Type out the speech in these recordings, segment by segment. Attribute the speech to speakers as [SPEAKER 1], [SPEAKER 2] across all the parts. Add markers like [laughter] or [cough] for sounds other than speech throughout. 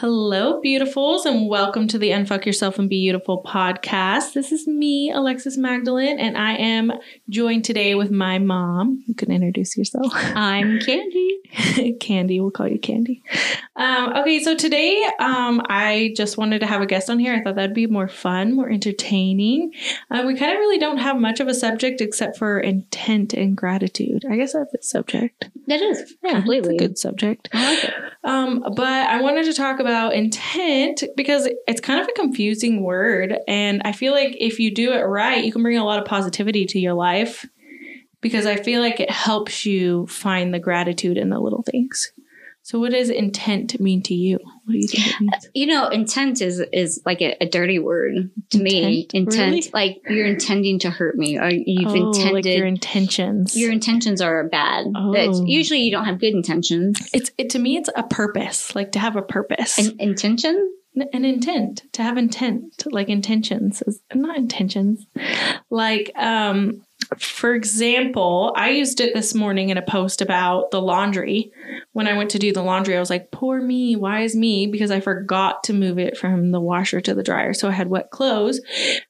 [SPEAKER 1] Hello, beautifuls, and welcome to the Unfuck Yourself and Be Beautiful podcast. This is me, Alexis Magdalene, and I am joined today with my mom. You can introduce yourself.
[SPEAKER 2] I'm Candy. [laughs]
[SPEAKER 1] Candy, we'll call you Candy. Um, okay, so today um, I just wanted to have a guest on here. I thought that'd be more fun, more entertaining. Uh, we kind of really don't have much of a subject except for intent and gratitude. I guess that's a subject.
[SPEAKER 2] That is
[SPEAKER 1] Yeah,
[SPEAKER 2] completely
[SPEAKER 1] it's a good subject.
[SPEAKER 2] I like it.
[SPEAKER 1] Um, but I wanted to talk about intent because it's kind of a confusing word. And I feel like if you do it right, you can bring a lot of positivity to your life because I feel like it helps you find the gratitude in the little things. So, what does intent mean to you? What do you think it uh, means?
[SPEAKER 2] You know, intent is is like a, a dirty word to me.
[SPEAKER 1] Intent?
[SPEAKER 2] Intent,
[SPEAKER 1] Really?
[SPEAKER 2] like you're intending to hurt me, or you've
[SPEAKER 1] Oh,
[SPEAKER 2] intended.
[SPEAKER 1] like your intentions.
[SPEAKER 2] your intentions are bad. That's
[SPEAKER 1] Oh.
[SPEAKER 2] usually you don't have good intentions.
[SPEAKER 1] it's it to me. It's a purpose, like to have a purpose.
[SPEAKER 2] An intention?
[SPEAKER 1] An intent to have intent like intentions is not intentions. Like um for example i used it this morning in a post about the laundry. When i went to do the laundry i was like poor me why is me? Because i forgot to move it from the washer to the dryer. So i had wet clothes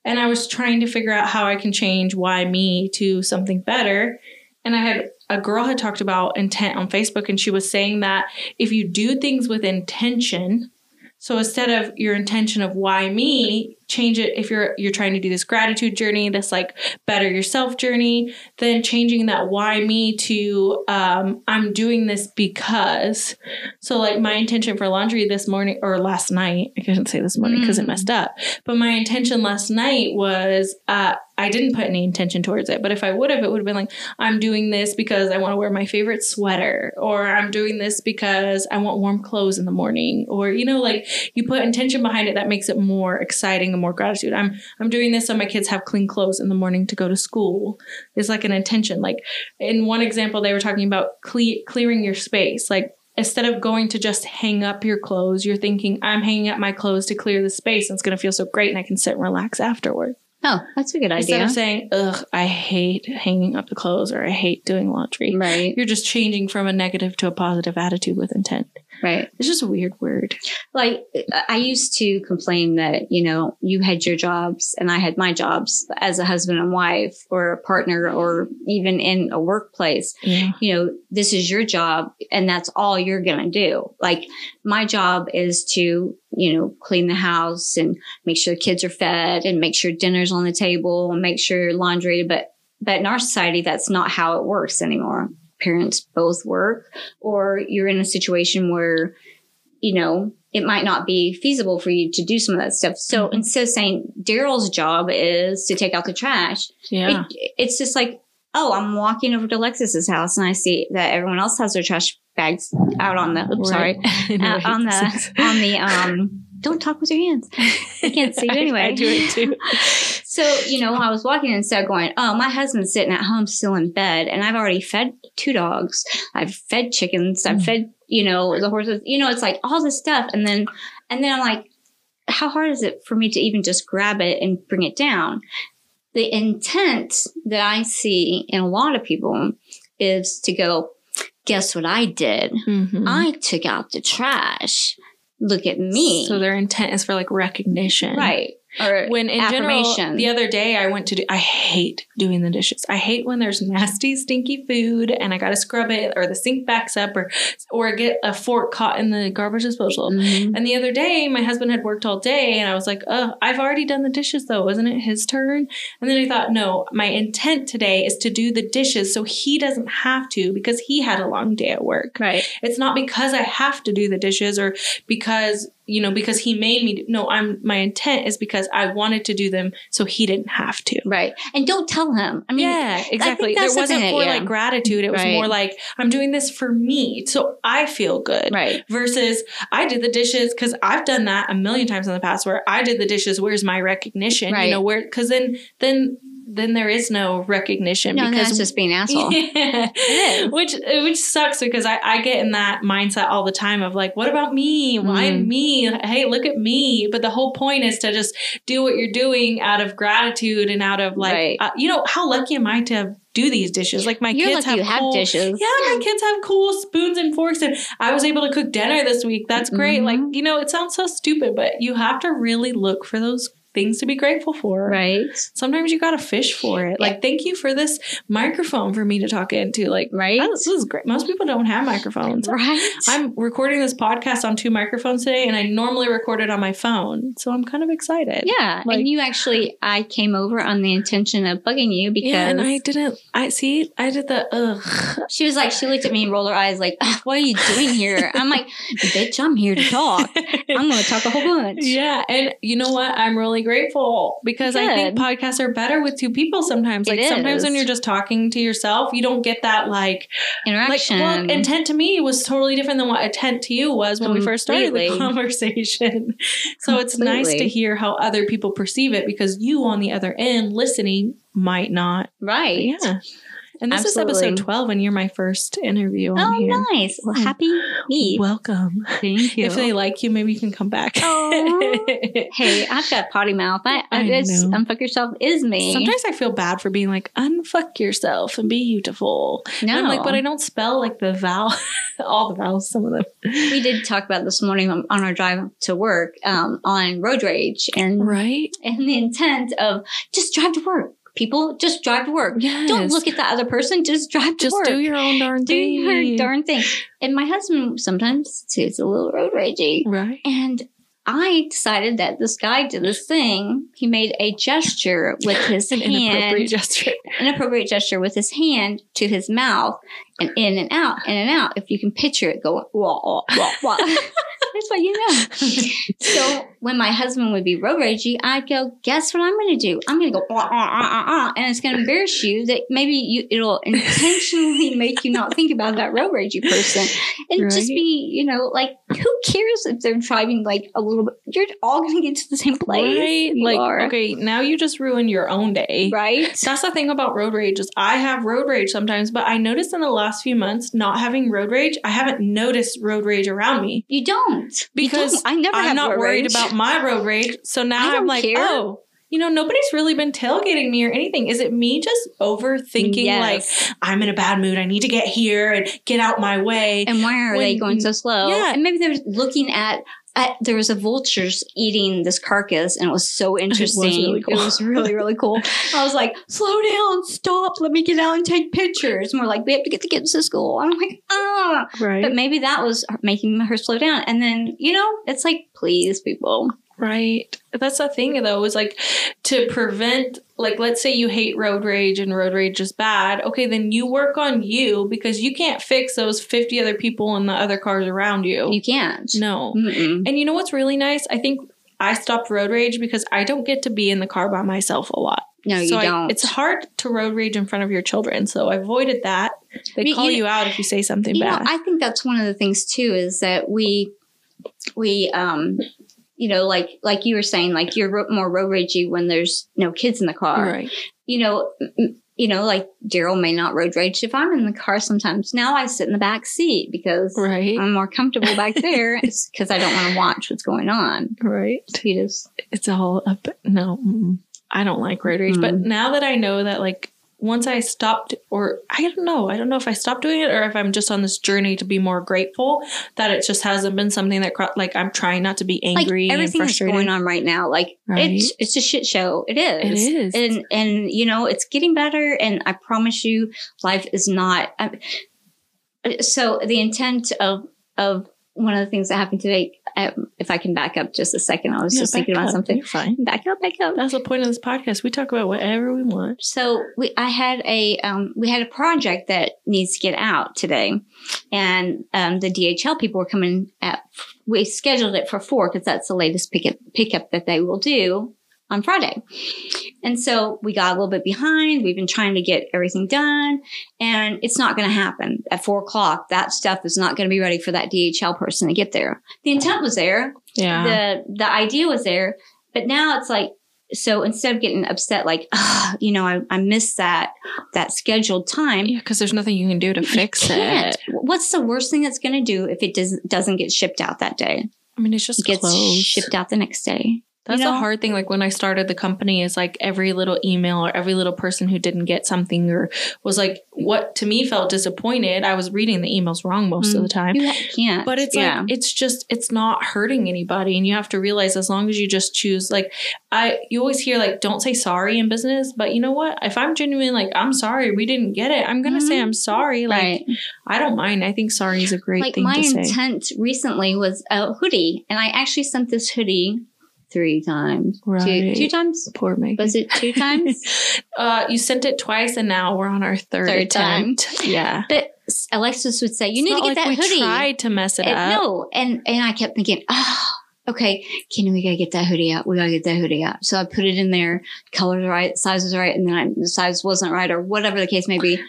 [SPEAKER 1] and i was trying to figure out how i can change why me to something better. And i had a girl had talked about intent on facebook and she was saying that if you do things with intention so instead of your intention of why me, change it if you're you're trying to do this gratitude journey, this like better yourself journey, then changing that why me to um, I'm doing this because. So like my intention for laundry this morning or last night, I couldn't say this morning because it
[SPEAKER 2] Mm.
[SPEAKER 1] messed up. But my intention last night was uh, I didn't put any intention towards it. But if I would have, it would have been like I'm doing this because I want to wear my favorite sweater, or I'm doing this because I want warm clothes in the morning, or you know, like you put intention behind it that makes it more exciting and more gratitude. I'm I'm doing this so my kids have clean clothes in the morning to go to school. It's like an intention. Like in one example, they were talking about cle- clearing your space, like. Instead of going to just hang up your clothes, you're thinking, I'm hanging up my clothes to clear the space and it's going to feel so great and I can sit and relax afterward.
[SPEAKER 2] Oh, that's a good idea.
[SPEAKER 1] Instead of saying, ugh, I hate hanging up the clothes or I hate doing laundry.
[SPEAKER 2] right,
[SPEAKER 1] You're just changing from a negative to a positive attitude with intent.
[SPEAKER 2] Right.
[SPEAKER 1] It's just a weird word.
[SPEAKER 2] Like I used to complain that you know you had your jobs and I had my jobs as a husband and wife, or a partner, or even in a workplace.
[SPEAKER 1] Yeah.
[SPEAKER 2] you know, this is your job and that's all you're going to do. Like my job is to, you know, clean the house and make sure the kids are fed and make sure dinner's on the table and make sure laundry. But, but in our society, that's not how it works anymore. Parents both work or you're in a situation where, you know, it might not be feasible for you to do some of that stuff. So
[SPEAKER 1] Mhm.
[SPEAKER 2] instead of saying Daryl's job is to take out the trash,
[SPEAKER 1] Yeah.
[SPEAKER 2] it, it's just like, oh, I'm walking over to Alexis's house and I see that everyone else has their trash bags out on the, oops, sorry,
[SPEAKER 1] I
[SPEAKER 2] out [laughs] on the, [laughs] on the, um, don't talk with your hands. I can't see you [laughs]
[SPEAKER 1] I-
[SPEAKER 2] anyway.
[SPEAKER 1] I, do it too.
[SPEAKER 2] So, you know, I was walking instead going, oh, my husband's sitting at home still in bed and I've already fed two dogs. I've fed chickens. I've
[SPEAKER 1] Mm.
[SPEAKER 2] fed, you know, the horses, you know, it's like all this stuff. And then, and then I'm like, how hard is it for me to even just grab it and bring it down? The intent that I see in a lot of people is to go, guess what I did?
[SPEAKER 1] Mhm.
[SPEAKER 2] I took out the trash. Look at me.
[SPEAKER 1] So their intent is for like recognition.
[SPEAKER 2] right. Or
[SPEAKER 1] When in general, the other day I went to do, I hate doing the dishes. I hate when there's nasty, stinky food and I got to scrub it or the sink backs up or, or get a fork caught in the garbage disposal.
[SPEAKER 2] Mhm.
[SPEAKER 1] And the other day, my husband had worked all day, and I was like, "Oh, I've already done the dishes, though. Wasn't it his turn?" And then I thought, "No, my intent today is to do the dishes so he doesn't have to because he had a long day at work.
[SPEAKER 2] Right.
[SPEAKER 1] It's not because I have to do the dishes or because you know because he made me. No, I'm my intent is because I wanted to do them so he didn't have to."
[SPEAKER 2] Right. And don't tell him. I mean,
[SPEAKER 1] yeah, exactly. There wasn't for
[SPEAKER 2] yeah.
[SPEAKER 1] like gratitude. It was
[SPEAKER 2] Right.
[SPEAKER 1] more like I'm doing this for me, so I feel good
[SPEAKER 2] right.
[SPEAKER 1] versus I did the dishes because I've done that a million times in the past where I did the dishes. Where's my recognition?
[SPEAKER 2] Right.
[SPEAKER 1] You know where because then then then there is no recognition
[SPEAKER 2] No,
[SPEAKER 1] because
[SPEAKER 2] that's just being an asshole. [laughs]
[SPEAKER 1] Yeah. which which sucks because I, I get in that mindset all the time of like, what about me? Why
[SPEAKER 2] Mm.
[SPEAKER 1] me? Hey, look at me. But the whole point is to just do what you're doing out of gratitude and out of like,
[SPEAKER 2] Right.
[SPEAKER 1] uh, you know, how lucky am I to have, do these dishes? Like my
[SPEAKER 2] You're
[SPEAKER 1] kids have
[SPEAKER 2] you have
[SPEAKER 1] cool,
[SPEAKER 2] dishes.
[SPEAKER 1] Yeah, my kids have cool spoons and forks, and I was able to cook dinner this week. That's great.
[SPEAKER 2] Mhm.
[SPEAKER 1] Like you know, it sounds so stupid, but you have to really look for those things to be grateful for
[SPEAKER 2] Right.
[SPEAKER 1] sometimes you gotta fish for it. Like, thank you for this microphone for me to talk into. Like, oh,
[SPEAKER 2] Right.
[SPEAKER 1] this is great. Most people don't have microphones.
[SPEAKER 2] Right.
[SPEAKER 1] I'm recording this podcast on two microphones today, and I normally record it on my phone, so I'm kind of excited.
[SPEAKER 2] yeah.
[SPEAKER 1] Like-
[SPEAKER 2] and you actually, I came over on the intention of bugging you because
[SPEAKER 1] Yeah, and I didn't. I see. I did the ugh.
[SPEAKER 2] she was like, she looked at me and rolled her eyes like, "Ugh, what are you doing here? I'm like, bitch, I'm here to talk. I'm going to talk a whole bunch. [laughs]
[SPEAKER 1] Yeah, and you know what? I'm really grateful because I think podcasts are better with two people sometimes. Like sometimes when you're just talking to yourself, you don't get that like like
[SPEAKER 2] Interaction.
[SPEAKER 1] well, intent to me was totally different than what intent to you was when we first started the conversation. [laughs] So it's nice to hear how other people perceive it because you on the other end listening might not.
[SPEAKER 2] right.
[SPEAKER 1] Yeah. And this
[SPEAKER 2] Absolutely.
[SPEAKER 1] is episode 12 and you're my first interview on
[SPEAKER 2] Oh,
[SPEAKER 1] here.
[SPEAKER 2] nice. Well,
[SPEAKER 1] Hmm.
[SPEAKER 2] happy me.
[SPEAKER 1] Welcome.
[SPEAKER 2] Thank you. [laughs]
[SPEAKER 1] If they like you, maybe you can come back. [laughs]
[SPEAKER 2] Hey, I've got potty mouth. I, I,
[SPEAKER 1] I
[SPEAKER 2] it's, unfuck yourself is me.
[SPEAKER 1] Sometimes I feel bad for being like, unfuck yourself and be beautiful.
[SPEAKER 2] no,
[SPEAKER 1] And I'm like, but I don't spell like the vowel, [laughs] all the vowels, some of them.
[SPEAKER 2] we did talk about this morning on on our drive to work um, on road rage and
[SPEAKER 1] Right?
[SPEAKER 2] and the intent of just drive to work. People just drive to work.
[SPEAKER 1] Yes.
[SPEAKER 2] Don't look at the other person. Just drive to
[SPEAKER 1] Just
[SPEAKER 2] work.
[SPEAKER 1] do your own darn
[SPEAKER 2] Do
[SPEAKER 1] thing.
[SPEAKER 2] Do your darn thing. And my husband sometimes too is a little road ragey.
[SPEAKER 1] Right.
[SPEAKER 2] And I decided that this guy did this thing. He made a gesture with his [laughs]
[SPEAKER 1] An inappropriate
[SPEAKER 2] hand,
[SPEAKER 1] gesture. [laughs]
[SPEAKER 2] inappropriate gesture with his hand to his mouth, and in and out, in and out. If you can picture it going wah wah wah wah. [laughs] That's what you know. So when my husband would be road ragey, I'd go, guess what I'm going to do? I'm going to go, wah, wah, wah, wah, wah," and it's going to embarrass you that maybe you, it'll intentionally make you not think about that road ragey person and just be, you know, like, who cares if they're driving like a little bit? You're all going to get to the same place.
[SPEAKER 1] Right? Like,
[SPEAKER 2] are.
[SPEAKER 1] okay, now you just ruined your own day.
[SPEAKER 2] Right?
[SPEAKER 1] That's the thing about road rage is I have road rage sometimes, but I noticed in the last few months not having road rage, I haven't noticed road rage around me
[SPEAKER 2] You don't. You
[SPEAKER 1] because
[SPEAKER 2] don't. I never
[SPEAKER 1] I'm
[SPEAKER 2] have
[SPEAKER 1] not worried
[SPEAKER 2] rage.
[SPEAKER 1] about my road rage. So now I'm like,
[SPEAKER 2] care.
[SPEAKER 1] oh, you know, nobody's really been tailgating me or anything. Is it me just overthinking like I'm in a bad mood. I need to get here and get out my way.
[SPEAKER 2] And why are they going so slow?
[SPEAKER 1] Yeah.
[SPEAKER 2] And maybe they're looking at, at there was a vultures eating this carcass and it was so [laughs] interesting.
[SPEAKER 1] really cool.
[SPEAKER 2] It was really, really cool. I was like, [laughs] slow down, stop, let me get out and take pictures. And we're like, we have to get the kids to school. I'm like, ah.
[SPEAKER 1] right.
[SPEAKER 2] But maybe that was making her slow down. And then, you know, it's like, please, people.
[SPEAKER 1] Right. That's the thing though, is like to prevent like let's say you hate road rage and road rage is bad. Okay, then you work on you because you can't fix those 50 other people in the other cars around you.
[SPEAKER 2] You can't.
[SPEAKER 1] no.
[SPEAKER 2] Mm-mm.
[SPEAKER 1] And you know what's really nice? I think I stopped road rage because I don't get to be in the car by myself a lot.
[SPEAKER 2] No, you
[SPEAKER 1] so I-
[SPEAKER 2] don't.
[SPEAKER 1] it's hard to road rage in front of your children. So I avoided that. They call
[SPEAKER 2] you-
[SPEAKER 1] out if you say something
[SPEAKER 2] you know,
[SPEAKER 1] bad.
[SPEAKER 2] I think that's one of the things too is that we, we, um, you know, like like you were saying, like you're more road ragey when there's no kids in the car.
[SPEAKER 1] right.
[SPEAKER 2] You know, m- you know, like Daryl may not road rage if I'm in the car. Sometimes now I sit in the back seat because
[SPEAKER 1] Right.
[SPEAKER 2] I'm more comfortable back there [laughs] because I don't want to watch what's going on.
[SPEAKER 1] right.
[SPEAKER 2] He just
[SPEAKER 1] it's all up. No, mm, I don't like road rage. But
[SPEAKER 2] Mm.
[SPEAKER 1] now that I know that, like, once I stopped, or I don't know, I don't know if I stopped doing it or if I'm just on this journey to be more grateful that it just hasn't been something that, like, I'm trying not to be angry
[SPEAKER 2] like everything that's going on right now. Like
[SPEAKER 1] Right.
[SPEAKER 2] it's it's a shit show. It is.
[SPEAKER 1] It is.
[SPEAKER 2] and and you know it's getting better and i promise you life is not I, so the intent of of one of the things that happened today um, if i can back up just a second i was
[SPEAKER 1] Yeah,
[SPEAKER 2] just thinking about
[SPEAKER 1] up.
[SPEAKER 2] something
[SPEAKER 1] You're fine.
[SPEAKER 2] back up back up
[SPEAKER 1] That's the point of this podcast. We talk about whatever we want.
[SPEAKER 2] so we i had a um, we had a project that needs to get out today and um, the dhl people were coming at we scheduled it for four because that's the latest pickup pickup that they will do on friday and so we got a little bit behind we've been trying to get everything done and it's not going to happen at four o'clock that stuff is not going to be ready for that dhl person to get there the intent was there
[SPEAKER 1] Yeah.
[SPEAKER 2] the the idea was there but now it's like so instead of getting upset, like, you know, I, I missed that, that scheduled time.
[SPEAKER 1] Yeah, because there's nothing you can do to fix it.
[SPEAKER 2] What's the worst thing that's going to do if it does, doesn't get shipped out that day?
[SPEAKER 1] I mean, it's just
[SPEAKER 2] It gets
[SPEAKER 1] clothes.
[SPEAKER 2] shipped out the next day.
[SPEAKER 1] That's
[SPEAKER 2] you know?
[SPEAKER 1] a hard thing. Like when I started the company, is like every little email or every little person who didn't get something or was like what to me felt disappointed. I was reading the emails wrong most of the time.
[SPEAKER 2] You can't.
[SPEAKER 1] But it's
[SPEAKER 2] yeah.
[SPEAKER 1] like it's just it's not hurting anybody, and you have to realize as long as you just choose like I you always hear like don't say sorry in business, but you know what? If I'm genuine, like I'm sorry we didn't get it, I'm gonna say
[SPEAKER 2] Mhm.
[SPEAKER 1] I'm sorry. Like
[SPEAKER 2] right.
[SPEAKER 1] I don't mind. I think sorry is a great
[SPEAKER 2] like
[SPEAKER 1] thing
[SPEAKER 2] my
[SPEAKER 1] to say.
[SPEAKER 2] intent recently was a hoodie and i actually sent this hoodie three times
[SPEAKER 1] Right.
[SPEAKER 2] two, two times
[SPEAKER 1] Poor me.
[SPEAKER 2] was it two times [laughs]
[SPEAKER 1] uh, you sent it twice, and now we're on our third,
[SPEAKER 2] Third time.
[SPEAKER 1] attempt. Yeah.
[SPEAKER 2] but alexis would say you
[SPEAKER 1] It's
[SPEAKER 2] need to get
[SPEAKER 1] like
[SPEAKER 2] that
[SPEAKER 1] we
[SPEAKER 2] hoodie
[SPEAKER 1] tried to mess it
[SPEAKER 2] And-
[SPEAKER 1] up.
[SPEAKER 2] no and and i kept thinking oh okay kenny we gotta get that hoodie out we gotta get that hoodie out so i put it in there colors right size is right and then I, the size wasn't right or whatever the case may be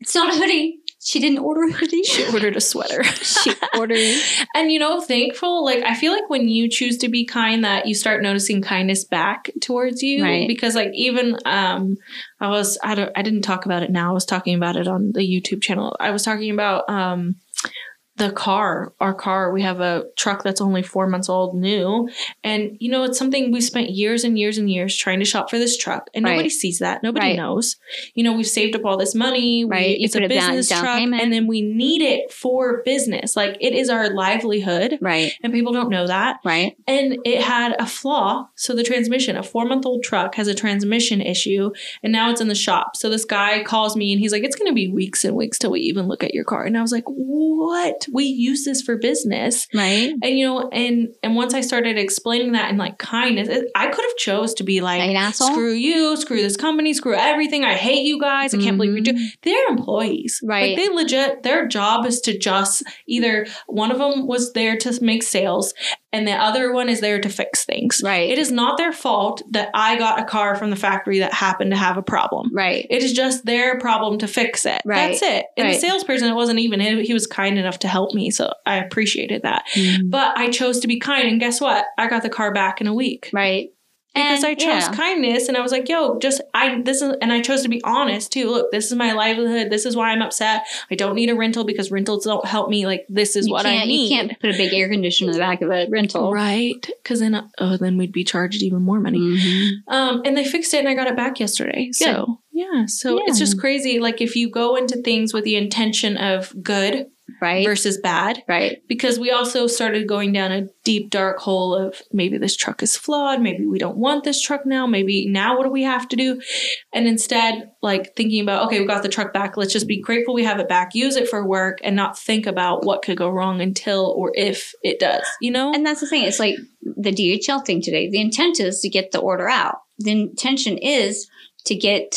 [SPEAKER 2] it's not a hoodie she didn't order a hoodie
[SPEAKER 1] She ordered a sweater.
[SPEAKER 2] she ordered [laughs]
[SPEAKER 1] and you know, thankful. Like I feel like when you choose to be kind, that you start noticing kindness back towards you.
[SPEAKER 2] Right.
[SPEAKER 1] Because like even um, I was I don't I didn't talk about it now. I was talking about it on the YouTube channel. I was talking about um the car, our car. We have a truck that's only four months old, new, and you know it's something we spent years and years and years trying to shop for this truck, and
[SPEAKER 2] Right.
[SPEAKER 1] nobody sees that. Nobody
[SPEAKER 2] Right.
[SPEAKER 1] knows. You know, we've saved up all this money.
[SPEAKER 2] Right.
[SPEAKER 1] We, it's a
[SPEAKER 2] a down-
[SPEAKER 1] business
[SPEAKER 2] down
[SPEAKER 1] truck,
[SPEAKER 2] payment.
[SPEAKER 1] and then we need it for business. Like it is our livelihood,
[SPEAKER 2] right
[SPEAKER 1] and people don't know that.
[SPEAKER 2] right
[SPEAKER 1] And it had a flaw. So the transmission, a four month old truck has a transmission issue, and now it's in the shop. So this guy calls me and he's like, It's going to be weeks and weeks till we even look at your car. And I was like, What? We use this for business.
[SPEAKER 2] right
[SPEAKER 1] And you know, and and once I started explaining that in like kindness, it, I could have chose to be like,
[SPEAKER 2] an asshole?
[SPEAKER 1] screw you, screw this company, screw everything. I hate you guys. I can't believe you're
[SPEAKER 2] Mhm.
[SPEAKER 1] doing. They're employees,
[SPEAKER 2] Right.
[SPEAKER 1] Like they legit. Their job is to just either one of them was there to make sales, and the other one is there to fix things.
[SPEAKER 2] Right.
[SPEAKER 1] It is not their fault that I got a car from the factory that happened to have a problem.
[SPEAKER 2] Right.
[SPEAKER 1] It is just their problem to fix it.
[SPEAKER 2] Right.
[SPEAKER 1] That's it. And
[SPEAKER 2] Right.
[SPEAKER 1] the salesperson, it wasn't even him. He was kind enough to help me. So I appreciated that.
[SPEAKER 2] Mm-hmm.
[SPEAKER 1] But I chose to be kind. And guess what? I got the car back in a week.
[SPEAKER 2] Right.
[SPEAKER 1] Because
[SPEAKER 2] And,
[SPEAKER 1] I chose
[SPEAKER 2] yeah.
[SPEAKER 1] kindness and I was like, yo, just I this is and I chose to be honest too. Look, this is my livelihood. This is why I'm upset. I don't need a rental because rentals don't help me. Like this is
[SPEAKER 2] You
[SPEAKER 1] what I need.
[SPEAKER 2] You can't put a big air conditioner in the back of a rental.
[SPEAKER 1] Right. Cause then oh then we'd be charged even more money.
[SPEAKER 2] Mhm.
[SPEAKER 1] Um, and they fixed it and I got it back yesterday. So yeah. So it's just crazy. Like if you go into things with the intention of good
[SPEAKER 2] Right.
[SPEAKER 1] versus bad,
[SPEAKER 2] right.
[SPEAKER 1] because we also started going down a deep dark hole of maybe this truck is flawed, maybe we don't want this truck now, maybe now what do we have to do? And instead, like thinking about, okay, we got the truck back, let's just be grateful we have it back, use it for work, and not think about what could go wrong until or if it does, you know?
[SPEAKER 2] And that's the thing. It's like the DHL thing today. The intent is to get the order out. The intention is to get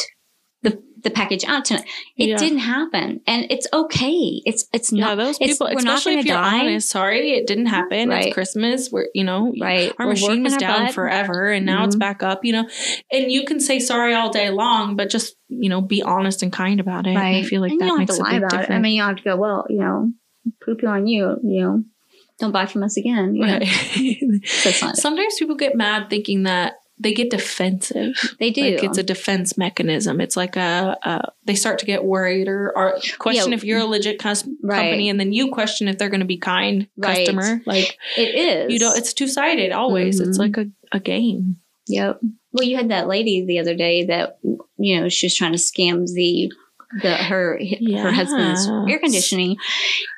[SPEAKER 2] the the package out tonight. It
[SPEAKER 1] Yeah.
[SPEAKER 2] didn't happen, and it's okay. It's it's
[SPEAKER 1] yeah,
[SPEAKER 2] not
[SPEAKER 1] those
[SPEAKER 2] it's-
[SPEAKER 1] people,
[SPEAKER 2] we're not
[SPEAKER 1] especially if you're
[SPEAKER 2] die.
[SPEAKER 1] honest, sorry, it didn't happen.
[SPEAKER 2] Right.
[SPEAKER 1] It's Christmas. We're, you know,
[SPEAKER 2] Right.
[SPEAKER 1] our
[SPEAKER 2] We're
[SPEAKER 1] machine was down forever and now it's
[SPEAKER 2] Mhm.
[SPEAKER 1] back up, you know. And you can say sorry all day long, but just, you know, be honest and kind about it. I feel like
[SPEAKER 2] and
[SPEAKER 1] that
[SPEAKER 2] you don't
[SPEAKER 1] makes
[SPEAKER 2] have to
[SPEAKER 1] a
[SPEAKER 2] lie
[SPEAKER 1] big
[SPEAKER 2] about
[SPEAKER 1] difference.
[SPEAKER 2] it. I mean, you have to go. Well, you know, poo poo on you. You know, don't buy from us again.
[SPEAKER 1] Right. [laughs] Sometimes people get mad thinking that they get defensive.
[SPEAKER 2] They do.
[SPEAKER 1] Like it's a defense mechanism. It's like a, a they start to get worried or, or question
[SPEAKER 2] Yeah.
[SPEAKER 1] if you're a legit cus-
[SPEAKER 2] Right.
[SPEAKER 1] company, and then you question if they're going to be kind
[SPEAKER 2] Right.
[SPEAKER 1] customer. Like
[SPEAKER 2] it is.
[SPEAKER 1] you don't. It's two sided always. It's
[SPEAKER 2] Mhm.
[SPEAKER 1] like a, a game.
[SPEAKER 2] Yep. Well, you had that lady the other day that you know she was trying to scam the the her her husband's air conditioning,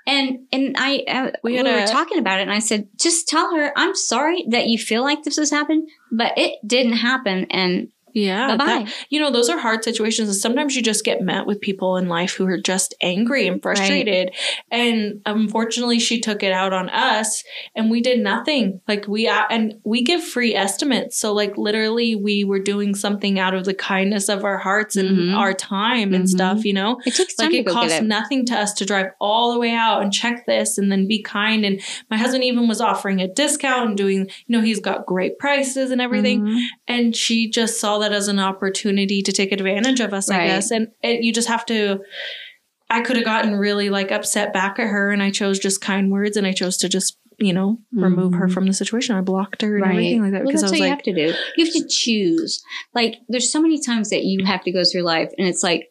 [SPEAKER 2] and and I uh,
[SPEAKER 1] We
[SPEAKER 2] we, were talking about it, and I said, just tell her I'm sorry that you feel like this has happened, but it didn't happen, and
[SPEAKER 1] Yeah.
[SPEAKER 2] bye
[SPEAKER 1] that-
[SPEAKER 2] bye.
[SPEAKER 1] you know, those are hard situations. And sometimes you just get met with people in life who are just angry and frustrated. And unfortunately, she took it out on us and we did nothing. Like we, uh, and we give free estimates. So like literally we were doing something out of the kindness of our hearts and
[SPEAKER 2] Mhm.
[SPEAKER 1] our time and
[SPEAKER 2] Mhm.
[SPEAKER 1] stuff, you know?
[SPEAKER 2] It takes time
[SPEAKER 1] Like it costs
[SPEAKER 2] it.
[SPEAKER 1] nothing to us to drive all the way out and check this and then be kind. And my husband even was offering a discount and doing, you know, he's got great prices and everything
[SPEAKER 2] Mhm.
[SPEAKER 1] and she just saw that as an opportunity to take advantage of us i guess and it, you just have to i could have gotten really like upset back at her and i chose just kind words and i chose to just you know, remove her
[SPEAKER 2] Mhm.
[SPEAKER 1] from the situation. I blocked her and everything like that
[SPEAKER 2] Well,
[SPEAKER 1] because I was
[SPEAKER 2] what you
[SPEAKER 1] like,
[SPEAKER 2] have to do. You have to choose. Like, there's so many times that you have to go through life, and it's like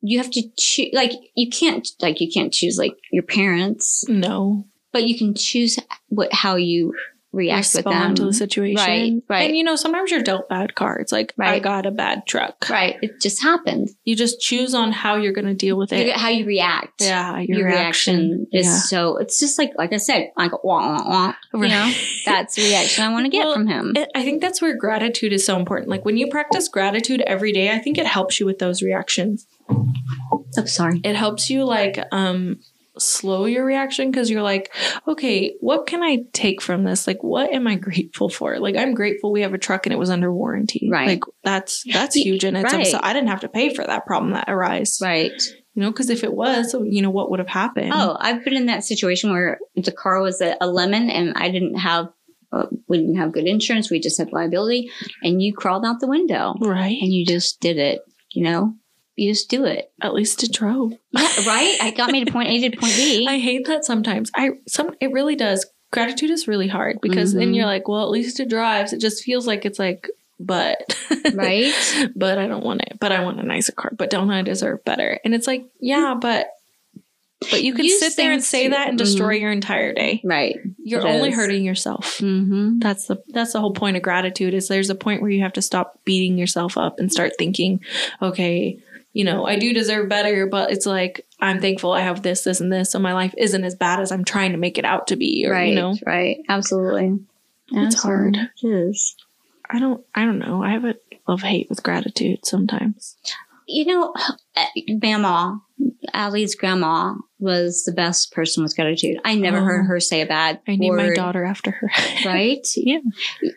[SPEAKER 2] you have to choose. Like, you can't like you can't choose like your parents,
[SPEAKER 1] no,
[SPEAKER 2] but you can choose what how you react with them.
[SPEAKER 1] respond to the situation.
[SPEAKER 2] Right, right.
[SPEAKER 1] And you know, sometimes you're dealt bad cards. Like I got a bad truck.
[SPEAKER 2] Right. It just happened.
[SPEAKER 1] You just choose on how you're going to deal with it.
[SPEAKER 2] You- how you react.
[SPEAKER 1] yeah, your,
[SPEAKER 2] Your,
[SPEAKER 1] reaction.
[SPEAKER 2] reaction, is
[SPEAKER 1] Yeah.
[SPEAKER 2] so. It's just like like I said, like wah wah wah. You know, that's the reaction I want to get
[SPEAKER 1] Well,
[SPEAKER 2] from him.
[SPEAKER 1] It- I think that's where gratitude is so important. Like when you practice gratitude every day, I think it helps you with those reactions.
[SPEAKER 2] I'm sorry.
[SPEAKER 1] It helps you like um slow your reaction because you're like, okay, what can I take from this? Like what am I [laughs] grateful for? Like I'm grateful we have a truck and it was under warranty.
[SPEAKER 2] Right.
[SPEAKER 1] Like that's that's huge in itself.
[SPEAKER 2] Right.
[SPEAKER 1] So I didn't have to pay for that problem that arose.
[SPEAKER 2] Right.
[SPEAKER 1] You know, because if it was, you know, what would have happened?
[SPEAKER 2] Oh, I've been in that situation where the car was a, a lemon and I didn't have, uh, we didn't have good insurance. We just had liability and you crawled out the window
[SPEAKER 1] right.
[SPEAKER 2] and you just did it. You know, you just do it.
[SPEAKER 1] At least it drove.
[SPEAKER 2] Yeah, right. I got me to point A to point B. [laughs]
[SPEAKER 1] I hate that sometimes. I some it really does. Gratitude is really hard because then
[SPEAKER 2] Mhm.
[SPEAKER 1] you're like, well, at least it drives. It just feels like it's like, but [laughs]
[SPEAKER 2] right.
[SPEAKER 1] but I don't want it. But I want a nicer car. But don't I deserve better? And it's like, yeah, but but you can
[SPEAKER 2] Use
[SPEAKER 1] sit there and say
[SPEAKER 2] to-
[SPEAKER 1] that and destroy
[SPEAKER 2] Mhm.
[SPEAKER 1] your entire day.
[SPEAKER 2] Right.
[SPEAKER 1] You're
[SPEAKER 2] It
[SPEAKER 1] only
[SPEAKER 2] is.
[SPEAKER 1] hurting yourself.
[SPEAKER 2] Mm-hmm.
[SPEAKER 1] That's the that's the whole point of gratitude is there's a point where you have to stop beating yourself up and start thinking, okay, you know, I do deserve better, but it's like I'm thankful I have this, this, and this, so my life isn't as bad as I'm trying to make it out to be. Or
[SPEAKER 2] Right.
[SPEAKER 1] you know,
[SPEAKER 2] Right. Absolutely.
[SPEAKER 1] It's
[SPEAKER 2] Absolutely.
[SPEAKER 1] hard.
[SPEAKER 2] It is.
[SPEAKER 1] I don't I don't know. I have a love hate with gratitude sometimes.
[SPEAKER 2] You know, uh, Grandma, Allie's grandma was the best person with gratitude. I never
[SPEAKER 1] Oh.
[SPEAKER 2] heard her say a bad
[SPEAKER 1] I named my daughter after her. [laughs]
[SPEAKER 2] Right?
[SPEAKER 1] Yeah.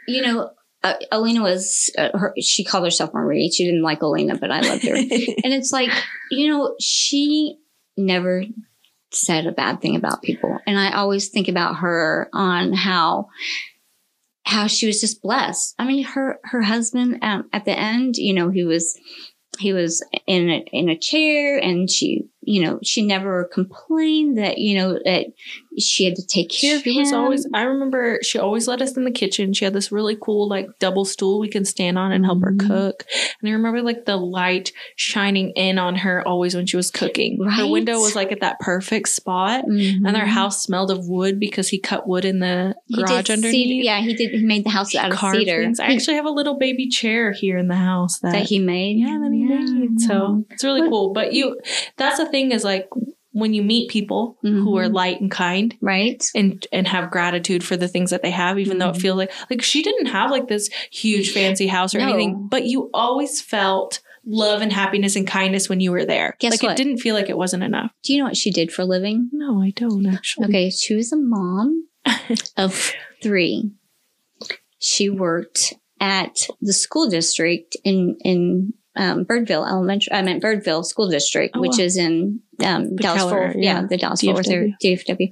[SPEAKER 2] You know, uh, Alina was, uh, her, she called herself Marie. She didn't like Alina, but I loved her. [laughs] and it's like, you know, she never said a bad thing about people. And I always think about her on how, how she was just blessed. I mean, her, her husband, um, at the end, you know, he was, he was in a, in a chair and she, you know, she never complained that, you know, that she had to take care of
[SPEAKER 1] she
[SPEAKER 2] him.
[SPEAKER 1] was always i remember she always let us in the kitchen she had this really cool like double stool we can stand on and help her
[SPEAKER 2] Mhm.
[SPEAKER 1] cook and i remember like the light shining in on her always when she was cooking her window was like at that perfect spot and their house smelled of wood because he cut wood in the
[SPEAKER 2] He
[SPEAKER 1] garage underneath
[SPEAKER 2] cedar- yeah, he did. He made the house out of cedar.
[SPEAKER 1] things. i actually have a little baby chair here in the house that,
[SPEAKER 2] that he made.
[SPEAKER 1] yeah that he made so it's really cool but you that's the thing is like when you meet people who are
[SPEAKER 2] Mhm.
[SPEAKER 1] light and kind
[SPEAKER 2] right.
[SPEAKER 1] and and have gratitude for the things that they have even though it
[SPEAKER 2] Mhm.
[SPEAKER 1] feels like like she didn't have like this huge fancy house or
[SPEAKER 2] No.
[SPEAKER 1] anything but you always felt love and happiness and kindness when you were there
[SPEAKER 2] Guess
[SPEAKER 1] like
[SPEAKER 2] what?
[SPEAKER 1] it didn't feel like it wasn't enough
[SPEAKER 2] Do you know what she did for a living?
[SPEAKER 1] no i don't actually
[SPEAKER 2] Okay, she was a mom [laughs] of three. She worked at the school district in in um, Birdville Elementary. I meant Birdville School District,
[SPEAKER 1] Oh,
[SPEAKER 2] which
[SPEAKER 1] wow.
[SPEAKER 2] is in um, Dallas
[SPEAKER 1] Keller,
[SPEAKER 2] Fort. Yeah,
[SPEAKER 1] yeah.
[SPEAKER 2] the Dallas Fort Worth DFW.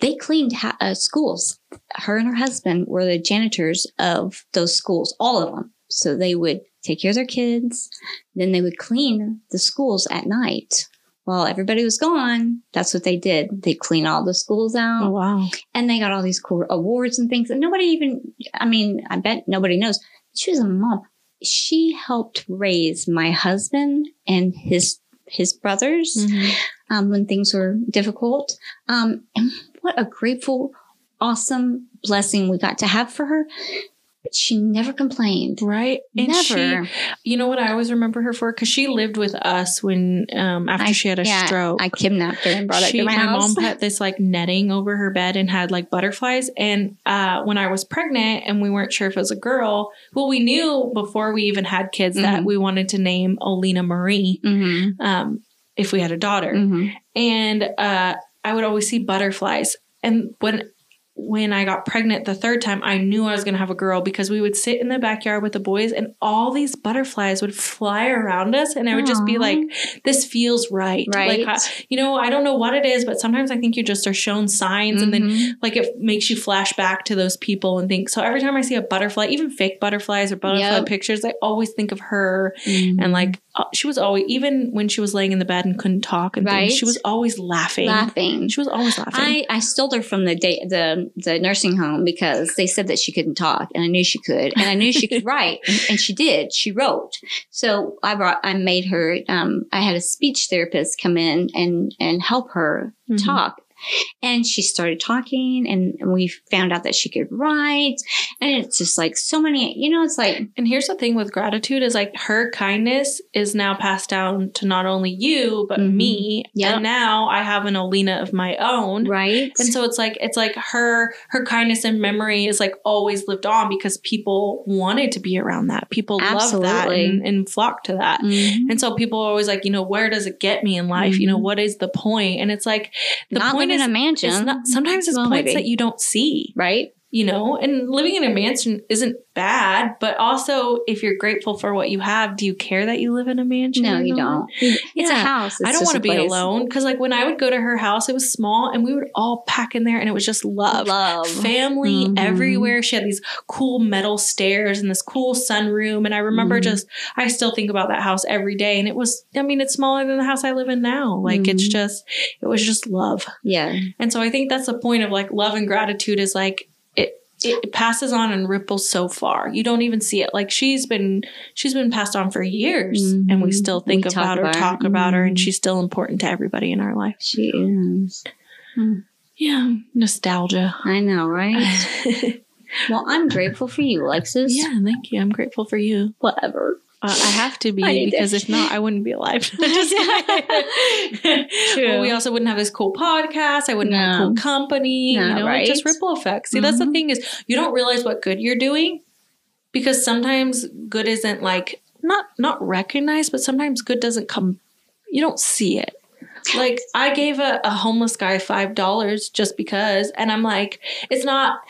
[SPEAKER 2] They cleaned ha- uh, schools. Her and her husband were the janitors of those schools, all of them. So they would take care of their kids. Then they would clean the schools at night. While everybody was gone, that's what they did. They clean all the schools out
[SPEAKER 1] oh wow
[SPEAKER 2] and they got all these cool awards and things. And nobody even, I mean, I bet nobody knows. She was a mom. She helped raise my husband and his his brothers
[SPEAKER 1] Mm-hmm.
[SPEAKER 2] um, when things were difficult. Um, and what a grateful, awesome blessing we got to have for her. But she never complained.
[SPEAKER 1] right and
[SPEAKER 2] never.
[SPEAKER 1] she you know what i always remember her for because she lived with us when um after
[SPEAKER 2] I-
[SPEAKER 1] she had a
[SPEAKER 2] yeah,
[SPEAKER 1] stroke
[SPEAKER 2] I kidnapped her and brought her
[SPEAKER 1] she,
[SPEAKER 2] to my, house.
[SPEAKER 1] mom put this like netting over her bed and had like butterflies. And uh, when I was pregnant and we weren't sure if it was a girl, well, we knew before we even had kids that
[SPEAKER 2] Mhm.
[SPEAKER 1] we wanted to name Alina Marie
[SPEAKER 2] mm-hmm,
[SPEAKER 1] um, if we had a daughter.
[SPEAKER 2] mm-hmm.
[SPEAKER 1] And uh, I would always see butterflies. And when when I got pregnant the third time, I knew I was going to have a girl because we would sit in the backyard with the boys and all these butterflies would fly around us. And I would just be like, this feels right.
[SPEAKER 2] Right.
[SPEAKER 1] Like, you know, I don't know what it is, but sometimes I think you just are shown signs and then
[SPEAKER 2] Mhm.
[SPEAKER 1] like it makes you flash back to those people and think. So every time I see a butterfly, even fake butterflies or butterfly
[SPEAKER 2] Yep.
[SPEAKER 1] pictures, I always think of her
[SPEAKER 2] Mhm.
[SPEAKER 1] and like she was always even when she was laying in the bed and couldn't talk and
[SPEAKER 2] Right.
[SPEAKER 1] things, she was always laughing.
[SPEAKER 2] laughing.
[SPEAKER 1] She was always laughing.
[SPEAKER 2] I, I stole her from the day, the the nursing home because they said that she couldn't talk, and I knew she could, and I knew she could [laughs] write, and, and she did. She wrote. So I brought, I made her. Um, I had a speech therapist come in and and help her
[SPEAKER 1] Mhm.
[SPEAKER 2] talk. And she started talking, and we found out that she could write. And it's just like so many, you know, it's like,
[SPEAKER 1] And here's the thing with gratitude is like her kindness is now passed down to not only you but
[SPEAKER 2] Mhm.
[SPEAKER 1] me.
[SPEAKER 2] Yep.
[SPEAKER 1] And now I have an Alina of my own.
[SPEAKER 2] right?
[SPEAKER 1] And so it's like it's like her her kindness and memory is like always lived on because people wanted to be around that. People love that and, and flock to that.
[SPEAKER 2] Mhm.
[SPEAKER 1] And so people are always like, you know, where does it get me in life? You know,
[SPEAKER 2] Mhm.
[SPEAKER 1] what is the point? And it's like the
[SPEAKER 2] Not
[SPEAKER 1] point is
[SPEAKER 2] in a mansion,
[SPEAKER 1] not sometimes it's
[SPEAKER 2] Well,
[SPEAKER 1] points
[SPEAKER 2] maybe.
[SPEAKER 1] that you don't see
[SPEAKER 2] right?
[SPEAKER 1] You know and living in a mansion isn't bad but also if you're grateful for what you have do you care that you live in a mansion
[SPEAKER 2] No, you don't. It's a
[SPEAKER 1] Yeah.
[SPEAKER 2] house.
[SPEAKER 1] I don't want to be
[SPEAKER 2] place.
[SPEAKER 1] alone because, like, when I would go to her house, it was small and we would all pack in there and it was just love.
[SPEAKER 2] Love.
[SPEAKER 1] Family
[SPEAKER 2] Mhm.
[SPEAKER 1] everywhere. She had these cool metal stairs and this cool sunroom. And I remember
[SPEAKER 2] Mhm.
[SPEAKER 1] just, I still think about that house every day. And it was, I mean, it's smaller than the house I live in now. Like, it's
[SPEAKER 2] Mhm.
[SPEAKER 1] just, it was just love.
[SPEAKER 2] Yeah.
[SPEAKER 1] And so I think that's the point of like love and gratitude is like it passes on and ripples so far. You don't even see it. Like she's been she's been passed on for years and we
[SPEAKER 2] Mhm.
[SPEAKER 1] still think
[SPEAKER 2] We
[SPEAKER 1] about her,
[SPEAKER 2] about her.
[SPEAKER 1] talk about her, and
[SPEAKER 2] Mhm.
[SPEAKER 1] she's still important to everybody in our life.
[SPEAKER 2] She is.
[SPEAKER 1] Yeah. Nostalgia.
[SPEAKER 2] I know, right? [laughs] well, I'm grateful for you, Alexis.
[SPEAKER 1] Yeah, thank you. I'm grateful for you.
[SPEAKER 2] Whatever.
[SPEAKER 1] Uh, I have to be
[SPEAKER 2] need to-
[SPEAKER 1] because if not, I wouldn't be alive. [laughs] [laughs]
[SPEAKER 2] True.
[SPEAKER 1] Well, we also wouldn't have this cool podcast. I wouldn't have a cool company.
[SPEAKER 2] No,
[SPEAKER 1] you know, it just ripple effects. See, that's the
[SPEAKER 2] Mhm.
[SPEAKER 1] thing is you don't realize what good you're doing because sometimes good isn't like not not recognized, but sometimes good doesn't come. You don't see it. Like I gave a, a homeless guy five dollars just because, and I'm like, it's not.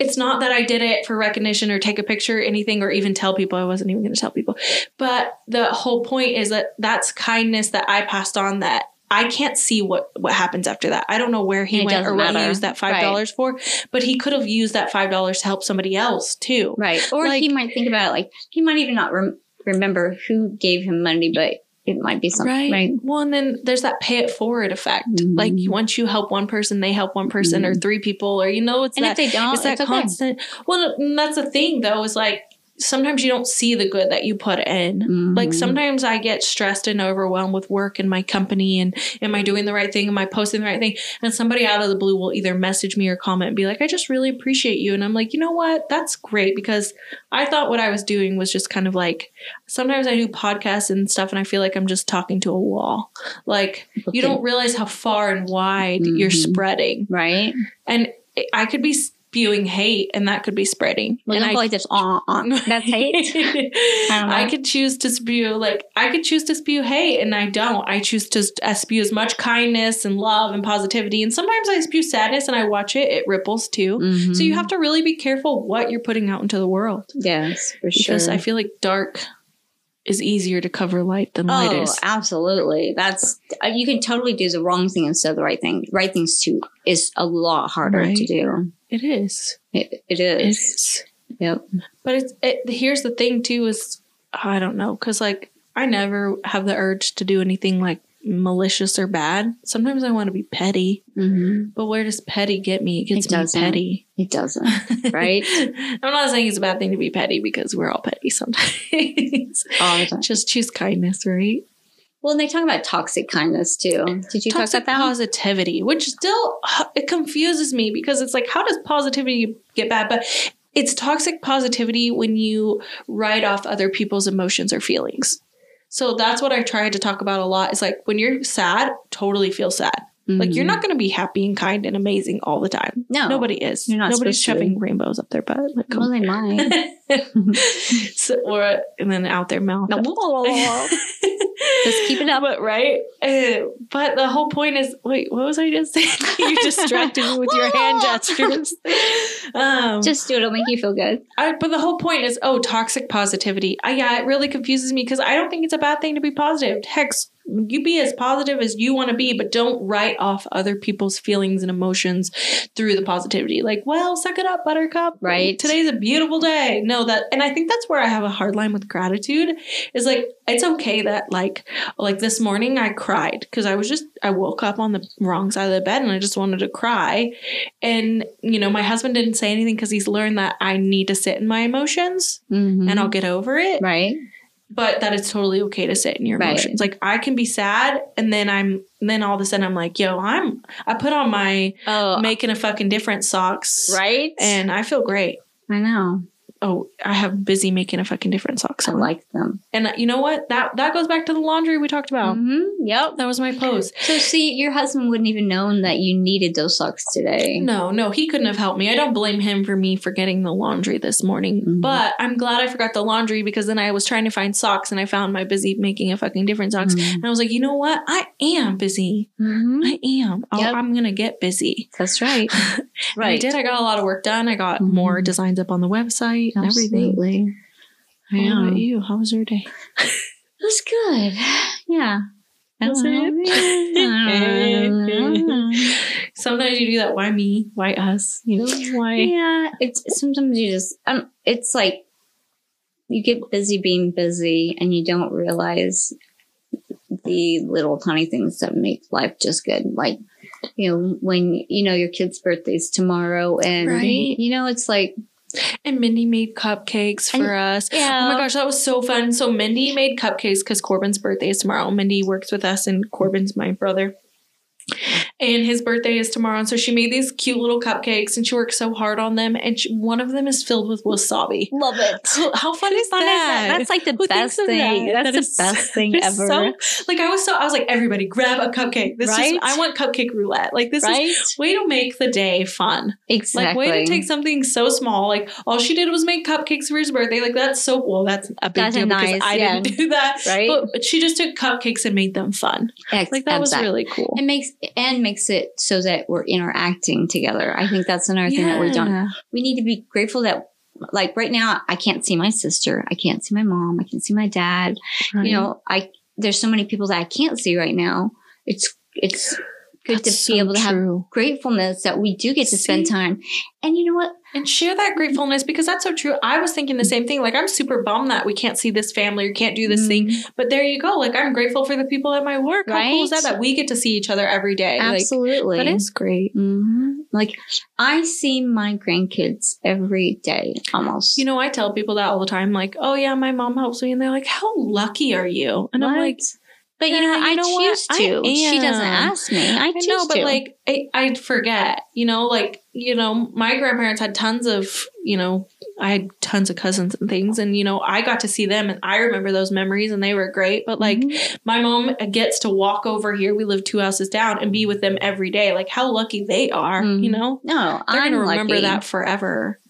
[SPEAKER 1] It's not that I did it for recognition or take a picture or anything or even tell people. I wasn't even going to tell people. But the whole point is that that's kindness that I passed on that I can't see what what happens after that. I don't know where he went or
[SPEAKER 2] doesn't
[SPEAKER 1] what he used that five dollars for, but he could have used that five dollars to help somebody else too.
[SPEAKER 2] Right. Or
[SPEAKER 1] Like-
[SPEAKER 2] he might think about it like he might even not rem- remember who gave him money, but it might be something.
[SPEAKER 1] Right.
[SPEAKER 2] Right.
[SPEAKER 1] Well, and then there's that pay it forward effect.
[SPEAKER 2] Mhm.
[SPEAKER 1] Like once you help one person, they help one person or three people, or you know, it's
[SPEAKER 2] And
[SPEAKER 1] that
[SPEAKER 2] if they don't,
[SPEAKER 1] it's that
[SPEAKER 2] it's okay.
[SPEAKER 1] constant. Well, that's the thing though, is like sometimes you don't see the good that you put in. Like
[SPEAKER 2] Mhm.
[SPEAKER 1] sometimes I get stressed and overwhelmed with work and my company and am I doing the right thing? Am I posting the right thing? And somebody out of the blue will either message me or comment and be like, I just really appreciate you. And I'm like, you know what? That's great because I thought what I was doing was just kind of like sometimes I do podcasts and stuff and I feel like I'm just talking to a wall. Like you don't realize how far and wide you're
[SPEAKER 2] Mhm.
[SPEAKER 1] spreading.
[SPEAKER 2] Right.
[SPEAKER 1] And I could be spewing hate and that could be spreading.
[SPEAKER 2] Well,
[SPEAKER 1] and I
[SPEAKER 2] like this. Uh, that's hate. [laughs] know.
[SPEAKER 1] I could choose to spew like I could choose to spew hate, and I don't. I choose to spew as much kindness and love and positivity. And sometimes I spew sadness, and I watch it; it ripples too.
[SPEAKER 2] Mhm.
[SPEAKER 1] So you have to really be careful what you're putting out into the world
[SPEAKER 2] Yes, for sure.
[SPEAKER 1] because I feel like dark is easier to cover light than light
[SPEAKER 2] Oh,
[SPEAKER 1] is.
[SPEAKER 2] absolutely. That's uh, you can totally do the wrong thing instead of the right thing. Right things too is a lot harder
[SPEAKER 1] Right.
[SPEAKER 2] to do.
[SPEAKER 1] It is.
[SPEAKER 2] It, it
[SPEAKER 1] It
[SPEAKER 2] is.
[SPEAKER 1] is.
[SPEAKER 2] Yep.
[SPEAKER 1] But it's it, here's the thing too is I don't know because like I never have the urge to do anything like malicious or bad. Sometimes I want to be petty,
[SPEAKER 2] hmm
[SPEAKER 1] but where does petty get me? It gets
[SPEAKER 2] It
[SPEAKER 1] me
[SPEAKER 2] doesn't.
[SPEAKER 1] petty.
[SPEAKER 2] It doesn't. [laughs] Right?
[SPEAKER 1] I'm not saying it's a bad thing to be petty because we're all petty sometimes. [laughs]
[SPEAKER 2] All.
[SPEAKER 1] Just choose kindness, right?
[SPEAKER 2] Well, and they talk about toxic kindness too. Did you
[SPEAKER 1] Toxic
[SPEAKER 2] talk about that?
[SPEAKER 1] positivity, which still [sighs] it confuses me because it's like, how does positivity get bad? But it's toxic positivity when you write off other people's emotions or feelings. So that's what I try to talk about a lot. Is like when you're sad, totally feel sad. Like you're
[SPEAKER 2] Mhm.
[SPEAKER 1] not going to be happy and kind and amazing all the time.
[SPEAKER 2] No.
[SPEAKER 1] Nobody is.
[SPEAKER 2] You're not
[SPEAKER 1] Nobody's shoving rainbows up their butt. Like,
[SPEAKER 2] Well, they might. [laughs]
[SPEAKER 1] so, or and then out their mouth. [laughs]
[SPEAKER 2] Just keep it up.
[SPEAKER 1] But right, Uh, but the whole point is, wait, what was I just saying? [laughs] you distracted me with your hand gestures. Um,
[SPEAKER 2] Just do it. It'll make you feel good.
[SPEAKER 1] I, but the whole point is, oh, toxic positivity. I, yeah, it really confuses me because I don't think it's a bad thing to be positive. Heck, you be as positive as you want to be, but don't write off other people's feelings and emotions through the positivity. Like, well, suck it up, buttercup.
[SPEAKER 2] Right.
[SPEAKER 1] Today's a beautiful day. No, that and I think that's where I have a hard line with gratitude is like it's okay that like like this morning I cried because I was just I woke up on the wrong side of the bed and I just wanted to cry. And you know, my husband didn't say anything because he's learned that I need to sit in my emotions
[SPEAKER 2] Mhm.
[SPEAKER 1] and I'll get over it
[SPEAKER 2] right.
[SPEAKER 1] But that it's totally okay to sit in your
[SPEAKER 2] Right.
[SPEAKER 1] emotions. Like I can be sad and then I'm then all of a sudden I'm like, yo, I'm I put on my
[SPEAKER 2] Oh,
[SPEAKER 1] making a fucking difference socks
[SPEAKER 2] right.
[SPEAKER 1] and I feel great.
[SPEAKER 2] I know.
[SPEAKER 1] Oh, I have busy making a fucking different socks.
[SPEAKER 2] I like them.
[SPEAKER 1] and you know what? That that goes back to the laundry we talked about.
[SPEAKER 2] hmm Yep.
[SPEAKER 1] That was my pose. [laughs]
[SPEAKER 2] So see, your husband wouldn't even known that you needed those socks today.
[SPEAKER 1] No, no, he couldn't have helped me. I don't blame him for me forgetting the laundry this morning.
[SPEAKER 2] Mhm.
[SPEAKER 1] But I'm glad I forgot the laundry because then I was trying to find socks and I found my busy making a fucking different socks.
[SPEAKER 2] Mhm.
[SPEAKER 1] And I was like, you know what? I am busy.
[SPEAKER 2] Mhm.
[SPEAKER 1] I am.
[SPEAKER 2] Yep.
[SPEAKER 1] I'm gonna get busy.
[SPEAKER 2] That's right. [laughs]
[SPEAKER 1] And I did. I got a lot of work done. I got more designs up on the website and everything.
[SPEAKER 2] Absolutely.
[SPEAKER 1] How
[SPEAKER 2] Yeah.
[SPEAKER 1] about you? How was your day?
[SPEAKER 2] It was good. Yeah. I
[SPEAKER 1] Was. [laughs] Sometimes you do that. Why me? Why us? You know why?
[SPEAKER 2] yeah. It's sometimes you just um it's like you get busy being busy and you don't realize the little tiny things that make life just good. Like, you know, when you know your kid's birthday's tomorrow and
[SPEAKER 1] Right.
[SPEAKER 2] you know, it's like
[SPEAKER 1] And Mindy made cupcakes
[SPEAKER 2] And-
[SPEAKER 1] for us.
[SPEAKER 2] yeah.
[SPEAKER 1] Oh my gosh, that was so fun. So Mindy made cupcakes because Corbin's birthday is tomorrow. Mindy works with us, and Corbin's my brother. And his birthday is tomorrow. And so she made these cute little cupcakes and she worked so hard on them. And she, one of them is filled with wasabi.
[SPEAKER 2] love it.
[SPEAKER 1] How, how fun is
[SPEAKER 2] fun is
[SPEAKER 1] that?
[SPEAKER 2] that? That's like the
[SPEAKER 1] Who
[SPEAKER 2] best thing.
[SPEAKER 1] that?
[SPEAKER 2] That's
[SPEAKER 1] That
[SPEAKER 2] the
[SPEAKER 1] is-
[SPEAKER 2] best thing ever.
[SPEAKER 1] so- like I was so I was like, everybody grab a cupcake. This
[SPEAKER 2] Right?
[SPEAKER 1] is I want cupcake roulette. Like this
[SPEAKER 2] right?
[SPEAKER 1] is way to make the day fun.
[SPEAKER 2] exactly.
[SPEAKER 1] Like way to take something so small. Like all she did was make cupcakes for his birthday. Like that's so well, that's a big
[SPEAKER 2] That's
[SPEAKER 1] deal
[SPEAKER 2] nice,
[SPEAKER 1] because I
[SPEAKER 2] yeah.
[SPEAKER 1] didn't do that.
[SPEAKER 2] Right?
[SPEAKER 1] But she just took cupcakes and made them fun.
[SPEAKER 2] Ex-
[SPEAKER 1] Like that was really cool.
[SPEAKER 2] It makes and makes it so that we're interacting together. I think that's another thing that we don't. We need to be grateful that, like right now, I can't see my sister, I can't see my mom, I can't see my dad. You know, I there's so many people that I can't see right now. It's it's good
[SPEAKER 1] That's
[SPEAKER 2] to be
[SPEAKER 1] so
[SPEAKER 2] able to have gratefulness that we do get to spend time. And you know what?
[SPEAKER 1] And share that gratefulness because that's so true. I was thinking the same thing. Like I'm super bummed that we can't see this family or can't do this thing.
[SPEAKER 2] Mm-hmm.
[SPEAKER 1] But there you go. Like I'm grateful for the people at my work. How cool is that? That we get to see each other every day. Like,
[SPEAKER 2] Absolutely.
[SPEAKER 1] that is great.
[SPEAKER 2] hmm Like I see my grandkids every day almost.
[SPEAKER 1] You know, I tell people that all the time. Like, oh yeah, my mom helps me, and they're like, "How lucky are you?" And I'm like,
[SPEAKER 2] but you know,
[SPEAKER 1] you
[SPEAKER 2] I
[SPEAKER 1] know what?
[SPEAKER 2] choose
[SPEAKER 1] I
[SPEAKER 2] to. She doesn't ask me. I,
[SPEAKER 1] I
[SPEAKER 2] choose
[SPEAKER 1] know, but
[SPEAKER 2] to.
[SPEAKER 1] like, I, I'd forget. You know, like you know, my grandparents had tons of, you know, I had tons of cousins and things, and you know, I got to see them, and I remember those memories, and they were great. But like,
[SPEAKER 2] Mhm.
[SPEAKER 1] my mom gets to walk over here. We live two houses down, and be with them every day. Like, how lucky they are.
[SPEAKER 2] Mhm.
[SPEAKER 1] You know,
[SPEAKER 2] no,
[SPEAKER 1] they're
[SPEAKER 2] I'm
[SPEAKER 1] gonna remember
[SPEAKER 2] lucky.
[SPEAKER 1] that forever.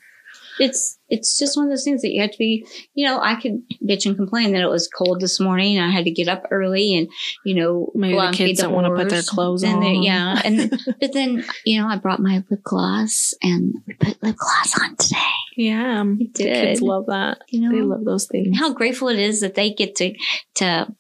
[SPEAKER 2] It's it's just one of those things that you have to be. You know, I could bitch and complain that it was cold this morning. and I had to get up early, and you know,
[SPEAKER 1] Maybe the
[SPEAKER 2] out and feed
[SPEAKER 1] kids don't wanna put their clothes
[SPEAKER 2] they-
[SPEAKER 1] on.
[SPEAKER 2] yeah, and [laughs] but then you know, I brought my lip gloss and we put lip gloss on today.
[SPEAKER 1] Yeah,
[SPEAKER 2] We
[SPEAKER 1] the kids love that.
[SPEAKER 2] You know,
[SPEAKER 1] They love those things.
[SPEAKER 2] how grateful it is that they get to to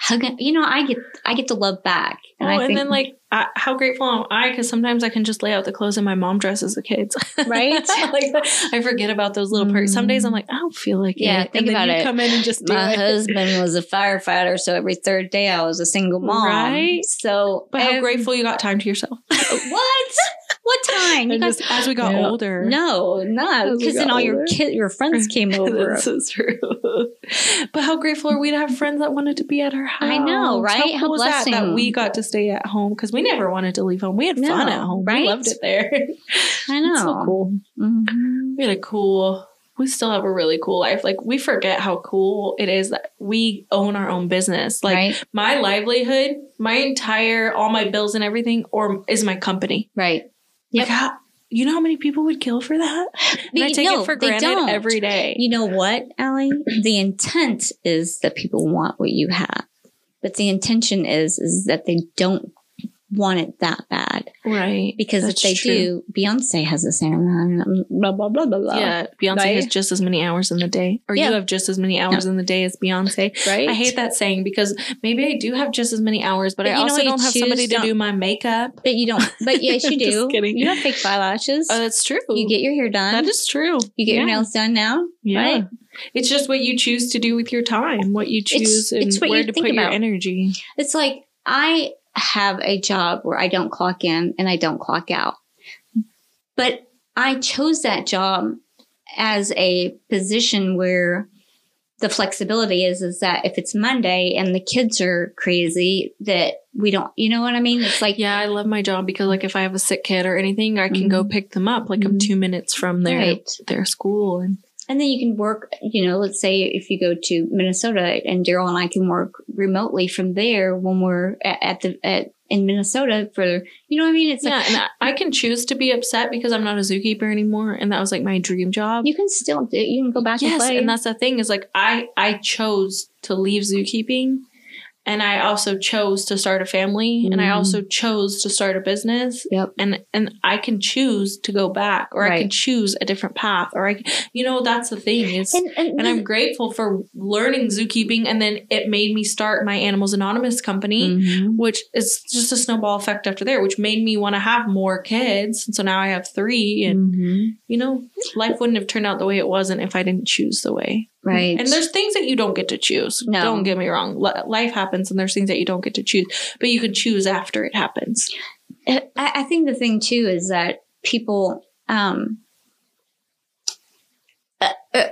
[SPEAKER 2] hug. You know, I get I get to love back,
[SPEAKER 1] Oh,
[SPEAKER 2] I
[SPEAKER 1] and
[SPEAKER 2] think-
[SPEAKER 1] then like, I, how grateful am I? Because sometimes I can just lay out the clothes in my mom dresses the kids, [laughs]
[SPEAKER 2] Right?
[SPEAKER 1] like I forget about those little parts. Some days I'm like, I don't feel like
[SPEAKER 2] Yeah,
[SPEAKER 1] it.
[SPEAKER 2] think
[SPEAKER 1] and
[SPEAKER 2] about
[SPEAKER 1] you
[SPEAKER 2] it.
[SPEAKER 1] Come in and just do
[SPEAKER 2] my
[SPEAKER 1] it.
[SPEAKER 2] husband was a firefighter, so every third day I was a single mom.
[SPEAKER 1] Right.
[SPEAKER 2] So,
[SPEAKER 1] But how grateful you got time to yourself. [laughs]
[SPEAKER 2] What? What time? You
[SPEAKER 1] And just as we got
[SPEAKER 2] No.
[SPEAKER 1] older.
[SPEAKER 2] no, no,
[SPEAKER 1] As we
[SPEAKER 2] because then
[SPEAKER 1] got
[SPEAKER 2] all your kid, your friends [laughs] came over.
[SPEAKER 1] That's so true. but how grateful are we to have friends that wanted to be at our house?
[SPEAKER 2] I know, right?
[SPEAKER 1] How
[SPEAKER 2] How
[SPEAKER 1] cool is that that we got to stay at home because we never wanted to leave home. We had fun at home.
[SPEAKER 2] right?
[SPEAKER 1] We loved it there.
[SPEAKER 2] I [laughs] know.
[SPEAKER 1] It's so cool.
[SPEAKER 2] Mhm.
[SPEAKER 1] We had a cool. We still have a really cool life. Like we forget how cool it is that we own our own business. Like
[SPEAKER 2] right,
[SPEAKER 1] my livelihood, my entire, all my bills and everything, or is my company.
[SPEAKER 2] right.
[SPEAKER 1] Like how, you know how many people would kill for that? And I take
[SPEAKER 2] no,
[SPEAKER 1] it for
[SPEAKER 2] they
[SPEAKER 1] granted
[SPEAKER 2] don't.
[SPEAKER 1] every day.
[SPEAKER 2] You know what, Allie? The intent is that people want what you have, but the intention is is that they don't want it that bad.
[SPEAKER 1] Right.
[SPEAKER 2] Because
[SPEAKER 1] That's
[SPEAKER 2] if they
[SPEAKER 1] true.
[SPEAKER 2] do, Beyonce has the same blah, blah, blah, blah, blah.
[SPEAKER 1] Yeah, Beyonce
[SPEAKER 2] Right?
[SPEAKER 1] has just as many hours in the day, or
[SPEAKER 2] Yeah.
[SPEAKER 1] you have just as many hours in the day as Beyonce.
[SPEAKER 2] Right?
[SPEAKER 1] I hate that saying because maybe I do have just as many hours, but,
[SPEAKER 2] But
[SPEAKER 1] I also don't have somebody to
[SPEAKER 2] Don't-
[SPEAKER 1] do my makeup.
[SPEAKER 2] But you don't, but [laughs] yes, you do.
[SPEAKER 1] Just kidding.
[SPEAKER 2] You have fake eyelashes.
[SPEAKER 1] Oh, that's true.
[SPEAKER 2] you get your hair done.
[SPEAKER 1] that is true.
[SPEAKER 2] you get your nails done now.
[SPEAKER 1] Yeah.
[SPEAKER 2] Right?
[SPEAKER 1] It's just what you choose to do with your time, what you choose and
[SPEAKER 2] it's
[SPEAKER 1] where to put your energy.
[SPEAKER 2] It's like I have a job where I don't clock in and I don't clock out. But I chose that job as a position where the flexibility is is that if it's Monday and the kids are crazy that we don't you know what I mean? It's like
[SPEAKER 1] Yeah, I love my job because like if I have a sick kid or anything, I can go pick them up. Like I'm
[SPEAKER 2] Mhm.
[SPEAKER 1] two minutes from their
[SPEAKER 2] Right.
[SPEAKER 1] their school and
[SPEAKER 2] And then you can work, you know, let's say if you go to Minnesota and Daryl and I can work remotely from there when we're at, at the at in Minnesota for you know what I mean? It's
[SPEAKER 1] yeah,
[SPEAKER 2] like
[SPEAKER 1] and I- I can choose to be upset because I'm not a zookeeper anymore, and that was like my dream job.
[SPEAKER 2] you can still do you can go back and
[SPEAKER 1] yes,
[SPEAKER 2] play.
[SPEAKER 1] and that's the thing is like I I chose to leave zookeeping, and I also chose to start a family, and I also chose to start a business.
[SPEAKER 2] Yep.
[SPEAKER 1] And and I can choose to go back, or I can choose a different path, or I, can- you know, that's the thing is.
[SPEAKER 2] and, and,
[SPEAKER 1] and I'm grateful for learning zookeeping, and then it made me start my Animals Anonymous company,
[SPEAKER 2] Mhm.
[SPEAKER 1] which is just a snowball effect after there, which made me want to have more kids. And so now I have three, and
[SPEAKER 2] Mhm.
[SPEAKER 1] you know, life wouldn't have turned out the way it wasn't if I didn't choose the way.
[SPEAKER 2] Right.
[SPEAKER 1] And there's things that you don't get to choose.
[SPEAKER 2] No.
[SPEAKER 1] Don't get me wrong. Li- Life happens, and there's things that you don't get to choose, but you can choose after it happens.
[SPEAKER 2] I, I think the thing too is that people um uh, uh,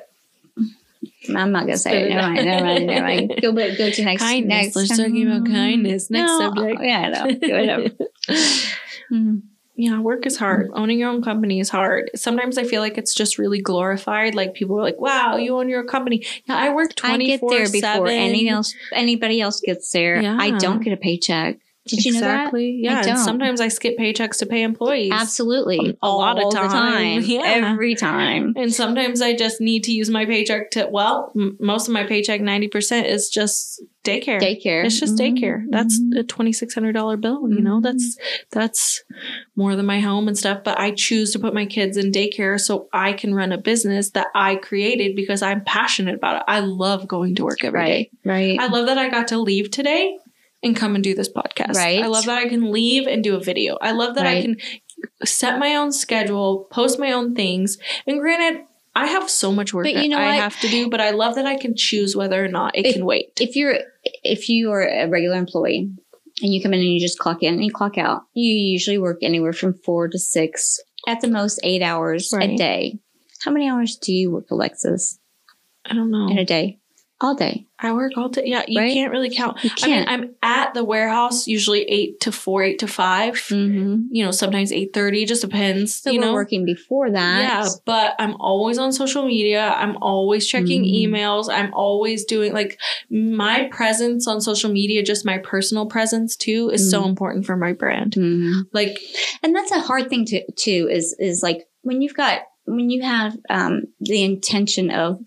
[SPEAKER 2] I'm not gonna say it. Never mind. Never mind. Never mind. Go, go to next.
[SPEAKER 1] Kindness.
[SPEAKER 2] Next.
[SPEAKER 1] Let's talking about kindness. Next
[SPEAKER 2] No,
[SPEAKER 1] subject.
[SPEAKER 2] Yeah, I know. Go ahead. [laughs] Mhm.
[SPEAKER 1] Yeah, work is hard. Mm. Owning your own company is hard. Sometimes I feel like it's just really glorified. Like people are like, "Wow, you own your own company." Yeah, I work twenty
[SPEAKER 2] get there before else, anybody else gets there.
[SPEAKER 1] Yeah.
[SPEAKER 2] I don't get a paycheck. Did you know that?
[SPEAKER 1] exactly? Yeah,
[SPEAKER 2] don't.
[SPEAKER 1] sometimes I skip paychecks to pay employees.
[SPEAKER 2] Absolutely.
[SPEAKER 1] A lot of
[SPEAKER 2] the
[SPEAKER 1] time. [laughs] Yeah.
[SPEAKER 2] Every time.
[SPEAKER 1] And sometimes I just need to use my paycheck to. Well, m- most of my paycheck, ninety percent, is just daycare.
[SPEAKER 2] Daycare.
[SPEAKER 1] It's just
[SPEAKER 2] Mhm.
[SPEAKER 1] daycare. That's
[SPEAKER 2] Mhm.
[SPEAKER 1] a twenty six hundred dollar bill. You know, that's that's more than my home and stuff. But I choose to put my kids in daycare so I can run a business that I created because I'm passionate about it. I love going to work every day.
[SPEAKER 2] right. Right.
[SPEAKER 1] I love that I got to leave today and come and do this podcast.
[SPEAKER 2] Right.
[SPEAKER 1] I love that I can leave and do a video. I love that I can set my own schedule, post my own things. And granted, I have so much work
[SPEAKER 2] But you
[SPEAKER 1] that
[SPEAKER 2] know
[SPEAKER 1] I
[SPEAKER 2] what?
[SPEAKER 1] have to do, but I love that I can choose whether or not it
[SPEAKER 2] If-
[SPEAKER 1] can wait.
[SPEAKER 2] if you're if you are a regular employee and you come in and you just clock in and you clock out, you usually work anywhere from four to six, at the most eight hours a day. How many hours do you work, Alexis,
[SPEAKER 1] I don't know.
[SPEAKER 2] in a day? All day.
[SPEAKER 1] I work all day. Yeah, you
[SPEAKER 2] Right?
[SPEAKER 1] can't really count.
[SPEAKER 2] You
[SPEAKER 1] I mean,
[SPEAKER 2] can't.
[SPEAKER 1] I'm at the warehouse usually eight to four, eight to 5
[SPEAKER 2] mm-hmm.
[SPEAKER 1] You know, sometimes eight thirty. Just depends.
[SPEAKER 2] So
[SPEAKER 1] you
[SPEAKER 2] we're
[SPEAKER 1] know,
[SPEAKER 2] working before that.
[SPEAKER 1] Yeah, but I'm always on social media. I'm always checking
[SPEAKER 2] Mhm.
[SPEAKER 1] emails. I'm always doing like my presence on social media, just my personal presence too, is so
[SPEAKER 2] Mhm.
[SPEAKER 1] important for my brand.
[SPEAKER 2] Mhm.
[SPEAKER 1] Like,
[SPEAKER 2] and that's a hard thing to too is is like when you've got when you have um the intention of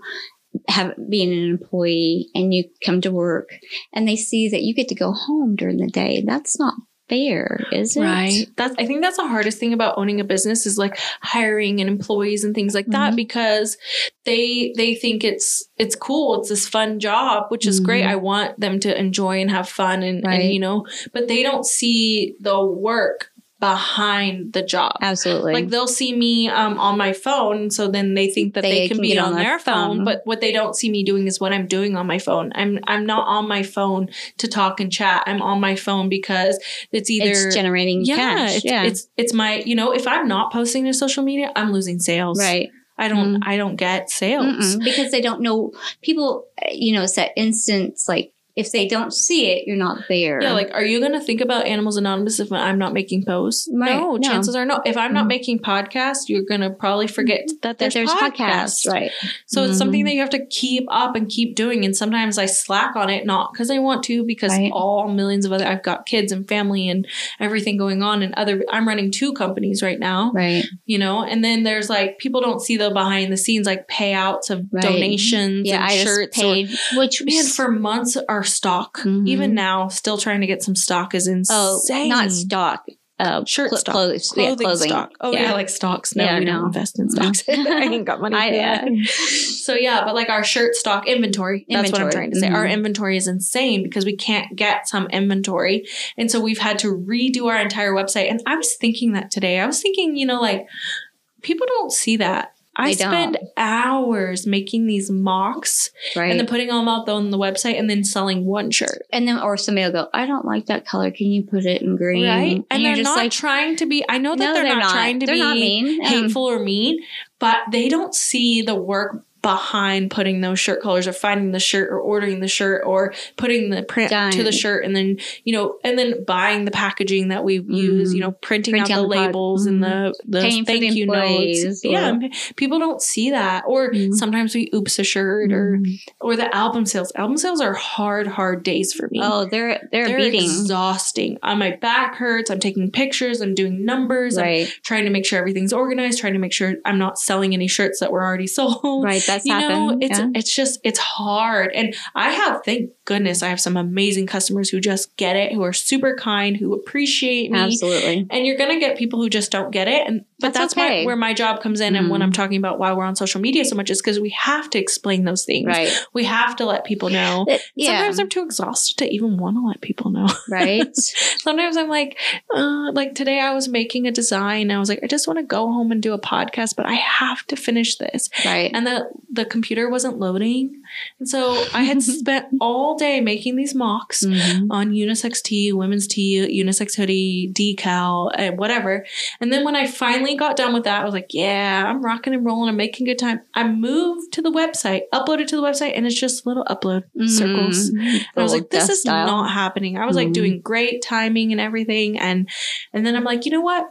[SPEAKER 2] have being an employee and you come to work and they see that you get to go home during the day that's not fair is it
[SPEAKER 1] right. That's I think that's the hardest thing about owning a business is like hiring and employees and things like that
[SPEAKER 2] Mhm.
[SPEAKER 1] because they they think it's it's cool. It's this fun job, which is great.
[SPEAKER 2] Mhm.
[SPEAKER 1] I want them to enjoy and have fun and,
[SPEAKER 2] Right.
[SPEAKER 1] and you know, but they don't see the work behind the job.
[SPEAKER 2] absolutely
[SPEAKER 1] Like they'll see me um, on my phone, so then they think that they, can, be on, their phone, But what they don't see me doing is what I'm doing on my phone. I'm I'm not on my phone to talk and chat. I'm on my phone because it's either
[SPEAKER 2] it's generating
[SPEAKER 1] yeah,
[SPEAKER 2] cash
[SPEAKER 1] it's,
[SPEAKER 2] yeah
[SPEAKER 1] it's it's my you know if I'm not posting to social media, I'm losing sales.
[SPEAKER 2] right
[SPEAKER 1] I don't
[SPEAKER 2] Mm.
[SPEAKER 1] I don't get sales.
[SPEAKER 2] Mm-mm. because they don't know people you know it's that instance like if they don't see it you're not there
[SPEAKER 1] Yeah, like, are you going to think about Animals Anonymous if I'm not making posts?
[SPEAKER 2] Right,
[SPEAKER 1] No,
[SPEAKER 2] no.
[SPEAKER 1] chances are no. If I'm not
[SPEAKER 2] Mhm.
[SPEAKER 1] making podcasts, you're going to probably forget that
[SPEAKER 2] that
[SPEAKER 1] there's,
[SPEAKER 2] there's
[SPEAKER 1] podcasts.
[SPEAKER 2] podcasts right
[SPEAKER 1] So it's something
[SPEAKER 2] Mhm.
[SPEAKER 1] that you have to keep up and keep doing. And sometimes I slack on it, not because I want to, because
[SPEAKER 2] Right.
[SPEAKER 1] all millions of other, I've got kids and family and everything going on and other, I'm running two companies right now,
[SPEAKER 2] right
[SPEAKER 1] you know, and then there's like, people don't see the behind the scenes, like payouts of
[SPEAKER 2] Right.
[SPEAKER 1] donations
[SPEAKER 2] yeah
[SPEAKER 1] and
[SPEAKER 2] i
[SPEAKER 1] shirts
[SPEAKER 2] paid which
[SPEAKER 1] or, man, for months, our stock.
[SPEAKER 2] Mhm.
[SPEAKER 1] Even now, still trying to get some stock is
[SPEAKER 2] Oh,
[SPEAKER 1] insane.
[SPEAKER 2] not stock. Uh,
[SPEAKER 1] Shirt
[SPEAKER 2] cl-
[SPEAKER 1] stock.
[SPEAKER 2] clothes, yeah,
[SPEAKER 1] clothing,
[SPEAKER 2] clothing.
[SPEAKER 1] stock. Oh yeah. like stocks. No,
[SPEAKER 2] Yeah,
[SPEAKER 1] we
[SPEAKER 2] no.
[SPEAKER 1] don't invest in
[SPEAKER 2] No.
[SPEAKER 1] stocks. [laughs] I ain't got money
[SPEAKER 2] I-
[SPEAKER 1] that. [laughs] So yeah, but like our shirt stock inventory. That's what I'm trying to say. Our
[SPEAKER 2] Mhm.
[SPEAKER 1] inventory is insane because we can't get some inventory, and so we've had to redo our entire website. And I was thinking that today. I was thinking, you know, like people don't see that. I
[SPEAKER 2] They don't.
[SPEAKER 1] spend hours making these mocks
[SPEAKER 2] right?
[SPEAKER 1] and then putting them up on the website and then selling one shirt.
[SPEAKER 2] and then or somebody will go, I don't like that color. Can you put it in green?
[SPEAKER 1] Right. And,
[SPEAKER 2] you're
[SPEAKER 1] they're not trying to be, I know that
[SPEAKER 2] no,
[SPEAKER 1] they're, not, trying to
[SPEAKER 2] they're
[SPEAKER 1] be
[SPEAKER 2] not mean. Um,
[SPEAKER 1] hateful or mean, but they don't see the work behind putting those shirt colors or finding the shirt or ordering the shirt or putting the print
[SPEAKER 2] Done.
[SPEAKER 1] to the shirt and then you know and then buying the packaging that we use you know printing,
[SPEAKER 2] Printing
[SPEAKER 1] out the
[SPEAKER 2] the
[SPEAKER 1] labels and the the
[SPEAKER 2] Paying
[SPEAKER 1] thank
[SPEAKER 2] the
[SPEAKER 1] you notes yeah
[SPEAKER 2] or-
[SPEAKER 1] p- people don't see that or
[SPEAKER 2] Mhm.
[SPEAKER 1] sometimes we oops a shirt or or the album sales album sales are hard hard days for me
[SPEAKER 2] Oh, they're they're,
[SPEAKER 1] they're
[SPEAKER 2] beating.
[SPEAKER 1] exhausting. Uh, my back hurts. I'm taking pictures. I'm doing numbers. I'm
[SPEAKER 2] Right.
[SPEAKER 1] trying to make sure everything's organized. Trying to make sure I'm not selling any shirts that were already [laughs] sold.
[SPEAKER 2] Right. That's
[SPEAKER 1] You know, it's
[SPEAKER 2] yeah.
[SPEAKER 1] it's just it's hard. And I have, thank goodness, I have some amazing customers who just get it, who are super kind, who appreciate me.
[SPEAKER 2] Absolutely.
[SPEAKER 1] And you're gonna get people who just don't get it, and but
[SPEAKER 2] That's
[SPEAKER 1] that's, my, where my job comes in. And when
[SPEAKER 2] Mhm.
[SPEAKER 1] I'm talking about why we're on social media so much, is because we have to explain those things.
[SPEAKER 2] Right.
[SPEAKER 1] We have to let people know.
[SPEAKER 2] It- yeah.
[SPEAKER 1] Sometimes I'm too exhausted to even want to let people know. [laughs]
[SPEAKER 2] right.
[SPEAKER 1] Sometimes I'm like, uh, like today I was making a design. I was like, I just want to go home and do a podcast, but I have to finish this.
[SPEAKER 2] Right.
[SPEAKER 1] And the the computer wasn't loading, and so I had [laughs] spent all day making these mocks
[SPEAKER 2] Mhm.
[SPEAKER 1] on unisex tee, women's tee, unisex hoodie, decal, and whatever. And then when I finally got done with that, I was like, yeah, I'm rocking and rolling. I'm making good time. I moved to the website, uploaded to the website, and it's just little upload circles.
[SPEAKER 2] Mhm.
[SPEAKER 1] And I was like, this is
[SPEAKER 2] style.
[SPEAKER 1] not happening. I was like
[SPEAKER 2] Mhm.
[SPEAKER 1] doing great timing and everything. And and then I'm like, you know what?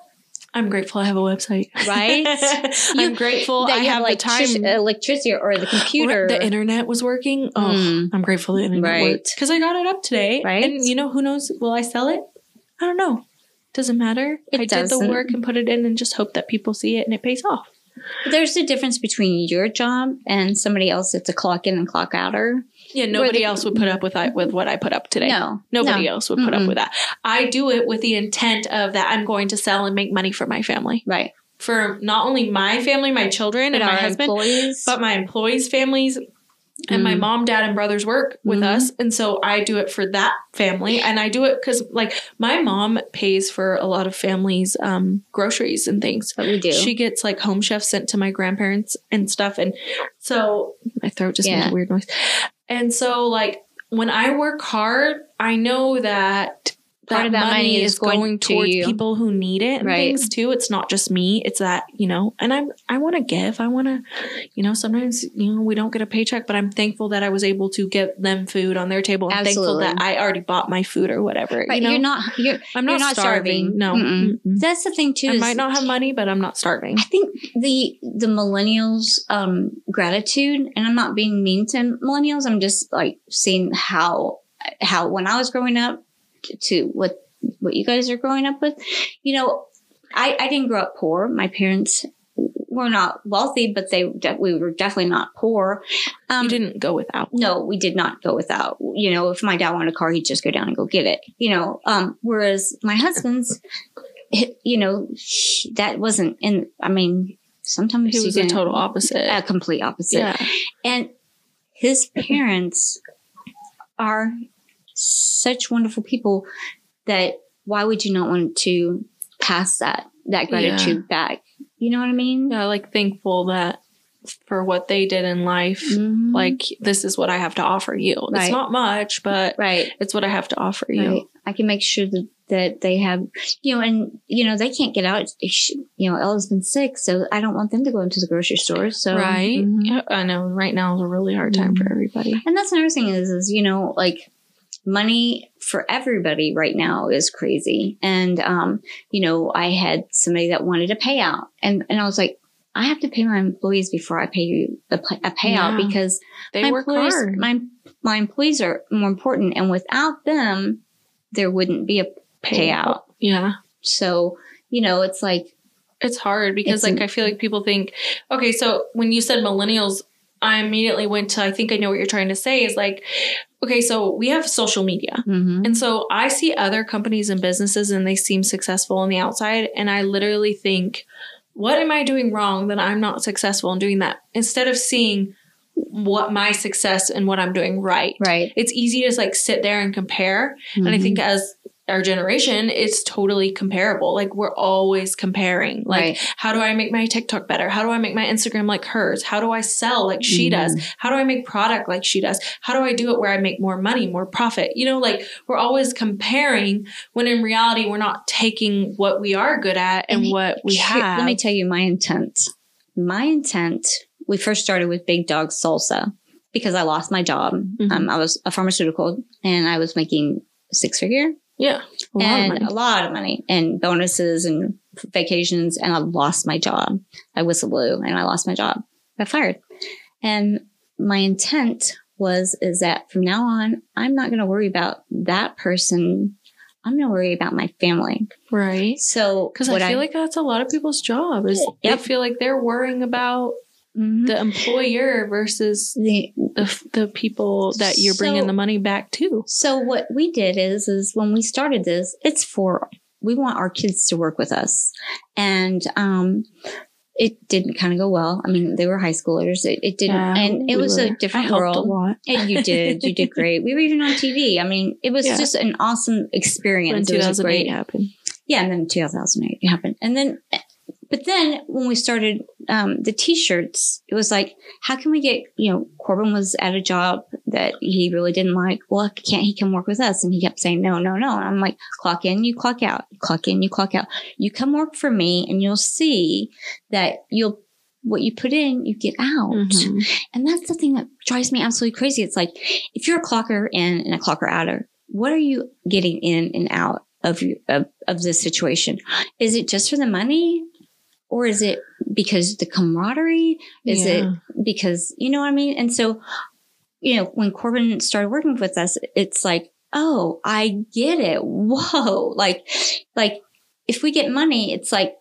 [SPEAKER 1] I'm grateful I have a website.
[SPEAKER 2] Right? [laughs]
[SPEAKER 1] I'm grateful
[SPEAKER 2] that
[SPEAKER 1] I
[SPEAKER 2] you
[SPEAKER 1] have the time.
[SPEAKER 2] electricity or the computer.
[SPEAKER 1] Or The internet was working. Oh,
[SPEAKER 2] Mm.
[SPEAKER 1] I'm grateful the internet
[SPEAKER 2] Right.
[SPEAKER 1] worked. Because I got it up today.
[SPEAKER 2] Right.
[SPEAKER 1] And you know, who knows? Will I sell it? I don't know. Doesn't matter.
[SPEAKER 2] It
[SPEAKER 1] I did the work and put it in and just hope that people see it and it pays off.
[SPEAKER 2] There's a difference between your job and somebody else that's a clock in and clock outer.
[SPEAKER 1] Yeah, nobody else would put up with I, with what I put up today.
[SPEAKER 2] No.
[SPEAKER 1] Nobody
[SPEAKER 2] no.
[SPEAKER 1] else would put up
[SPEAKER 2] Mm-mm.
[SPEAKER 1] with that. I do it with the intent of that I'm going to sell and make money for my family.
[SPEAKER 2] Right.
[SPEAKER 1] For not only my family, my children,
[SPEAKER 2] But
[SPEAKER 1] and my husband,
[SPEAKER 2] employees.
[SPEAKER 1] but my employees' families and my
[SPEAKER 2] Mm.
[SPEAKER 1] mom, dad, and brothers work with
[SPEAKER 2] Mhm.
[SPEAKER 1] us. And so I do it for that family. And I do it because, like, my mom pays for a lot of families' um, groceries and things.
[SPEAKER 2] what we do.
[SPEAKER 1] She gets like home chef sent to my grandparents and stuff. And so my throat just made a weird noise. And so, like, when I work hard, I know that
[SPEAKER 2] Part
[SPEAKER 1] that
[SPEAKER 2] of that
[SPEAKER 1] money,
[SPEAKER 2] money
[SPEAKER 1] is
[SPEAKER 2] is going
[SPEAKER 1] going,
[SPEAKER 2] to
[SPEAKER 1] towards
[SPEAKER 2] you.
[SPEAKER 1] people who need it and
[SPEAKER 2] Right.
[SPEAKER 1] things too. It's not just me. It's that, you know, and I'm I want to give. I want to, you know, sometimes, you know, we don't get a paycheck, but I'm thankful that I was able to get them food on their table. I'm
[SPEAKER 2] Absolutely.
[SPEAKER 1] thankful that I already bought my food or whatever.
[SPEAKER 2] right.
[SPEAKER 1] you know?
[SPEAKER 2] You're not. You're.
[SPEAKER 1] I'm
[SPEAKER 2] you're
[SPEAKER 1] not,
[SPEAKER 2] not
[SPEAKER 1] starving.
[SPEAKER 2] starving.
[SPEAKER 1] No.
[SPEAKER 2] Mm-mm.
[SPEAKER 1] Mm-mm.
[SPEAKER 2] That's the thing too.
[SPEAKER 1] I might not have money, but I'm not starving.
[SPEAKER 2] I think the the millennials um gratitude and I'm not being mean to millennials I'm just like seeing how how when I was growing up to what what you guys are growing up with you know I I didn't grow up poor my parents were not wealthy but they de- we were definitely not poor um
[SPEAKER 1] you didn't go without.
[SPEAKER 2] no, we did not go without. You know, if my dad wanted a car, he'd just go down and go get it. You know, um, whereas my husband's, you know, that wasn't in. I mean, sometimes
[SPEAKER 1] He was a total opposite.
[SPEAKER 2] a complete opposite.
[SPEAKER 1] yeah.
[SPEAKER 2] And his parents are such wonderful people that why would you not want to pass that that gratitude back? You know what I mean?
[SPEAKER 1] Yeah, like thankful that for what they did in life,
[SPEAKER 2] Mhm.
[SPEAKER 1] like this is what I have to offer you.
[SPEAKER 2] Right.
[SPEAKER 1] It's not much, but
[SPEAKER 2] right.
[SPEAKER 1] it's what I have to offer you.
[SPEAKER 2] Right. I can make sure that, that they have, you know, and, you know, they can't get out. You know, Ella's been sick, so I don't want them to go into the grocery store. So,
[SPEAKER 1] right?
[SPEAKER 2] Mhm.
[SPEAKER 1] Yeah, I know. Right now is a really hard time for
[SPEAKER 2] Mhm.
[SPEAKER 1] everybody.
[SPEAKER 2] And that's another thing is, is, you know, like money for everybody right now is crazy. And, um, you know, I had somebody that wanted a payout and, and I was like, I have to pay my employees before I pay you a, a payout
[SPEAKER 1] Yeah.
[SPEAKER 2] because
[SPEAKER 1] They
[SPEAKER 2] my
[SPEAKER 1] work
[SPEAKER 2] employees,
[SPEAKER 1] hard.
[SPEAKER 2] my, my employees are more important. And without them, there wouldn't be a payout.
[SPEAKER 1] Yeah.
[SPEAKER 2] So, you know, it's like,
[SPEAKER 1] It's hard because
[SPEAKER 2] It's
[SPEAKER 1] like
[SPEAKER 2] an-
[SPEAKER 1] I feel like people think, okay, so when you said millennials I immediately went to, I think I know what you're trying to say is like, okay, so we have social media.
[SPEAKER 2] Mm-hmm.
[SPEAKER 1] And so I see other companies and businesses and they seem successful on the outside. And I literally think, what am I doing wrong that I'm not successful in doing that? Instead of seeing what my success and what I'm doing right.
[SPEAKER 2] Right.
[SPEAKER 1] It's easy to like sit there and compare. And I
[SPEAKER 2] Mhm.
[SPEAKER 1] think as our generation, it's totally comparable. Like we're always comparing. Like,
[SPEAKER 2] Right.
[SPEAKER 1] how do I make my TikTok better? How do I make my Instagram like hers? How do I sell like she does?
[SPEAKER 2] Mm-hmm.
[SPEAKER 1] How do I make product like she does? How do I do it where I make more money, more profit? You know, like we're always comparing when in reality we're not taking what we are good at and,
[SPEAKER 2] And
[SPEAKER 1] what we have.
[SPEAKER 2] Let me tell you my intent. My intent, we first started with Big Dog Salsa because I lost my job.
[SPEAKER 1] Mhm.
[SPEAKER 2] Um, I was a pharmaceutical and I was making six figure
[SPEAKER 1] yeah. A lot
[SPEAKER 2] and
[SPEAKER 1] of money.
[SPEAKER 2] a lot of money and bonuses and vacations. And I lost my job. I whistle blew and I lost my job. I fired. And my intent was, is that from now on, I'm not going to worry about that person. I'm going to worry about my family.
[SPEAKER 1] Right.
[SPEAKER 2] So,
[SPEAKER 1] Because I feel like that's a lot of people's job is
[SPEAKER 2] Yep.
[SPEAKER 1] they feel like they're worrying about
[SPEAKER 2] Mhm.
[SPEAKER 1] the employer versus
[SPEAKER 2] the
[SPEAKER 1] the the people that you're bringing the money back to.
[SPEAKER 2] So what we did is, is when we started this, it's for, we want our kids to work with us. And, um, it didn't kind of go well. I mean, they were high schoolers. It, it didn't, and it
[SPEAKER 1] we
[SPEAKER 2] was
[SPEAKER 1] were-
[SPEAKER 2] a different world.
[SPEAKER 1] A lot.
[SPEAKER 2] And you did, you did [laughs] great. We were even on TV. I mean, it was
[SPEAKER 1] Yeah.
[SPEAKER 2] just an awesome
[SPEAKER 1] When
[SPEAKER 2] experience. It was
[SPEAKER 1] 2008
[SPEAKER 2] great,
[SPEAKER 1] happened.
[SPEAKER 2] yeah. And then 2008 it happened. And then, but then when we started um, the t-shirts, it was like, how can we get, you know, Corbin was at a job that he really didn't like. Well, can't he come work with us? And he kept saying, no, no, no. And I'm like, clock in, you clock out, clock in, you clock out. You come work for me and you'll see that you'll, what you put in, you get out.
[SPEAKER 1] Mhm.
[SPEAKER 2] And that's the thing that drives me absolutely crazy. It's like, if you're a clocker in and a clocker outer, what are you getting in and out of, of, of this situation? Is it just for the money? Or is it because the camaraderie? Is
[SPEAKER 1] Yeah.
[SPEAKER 2] it because, you know what I mean? And so, you know, when Corbin started working with us, it's like, oh, I get it. [laughs] Whoa. Like, like if we get money, it's like,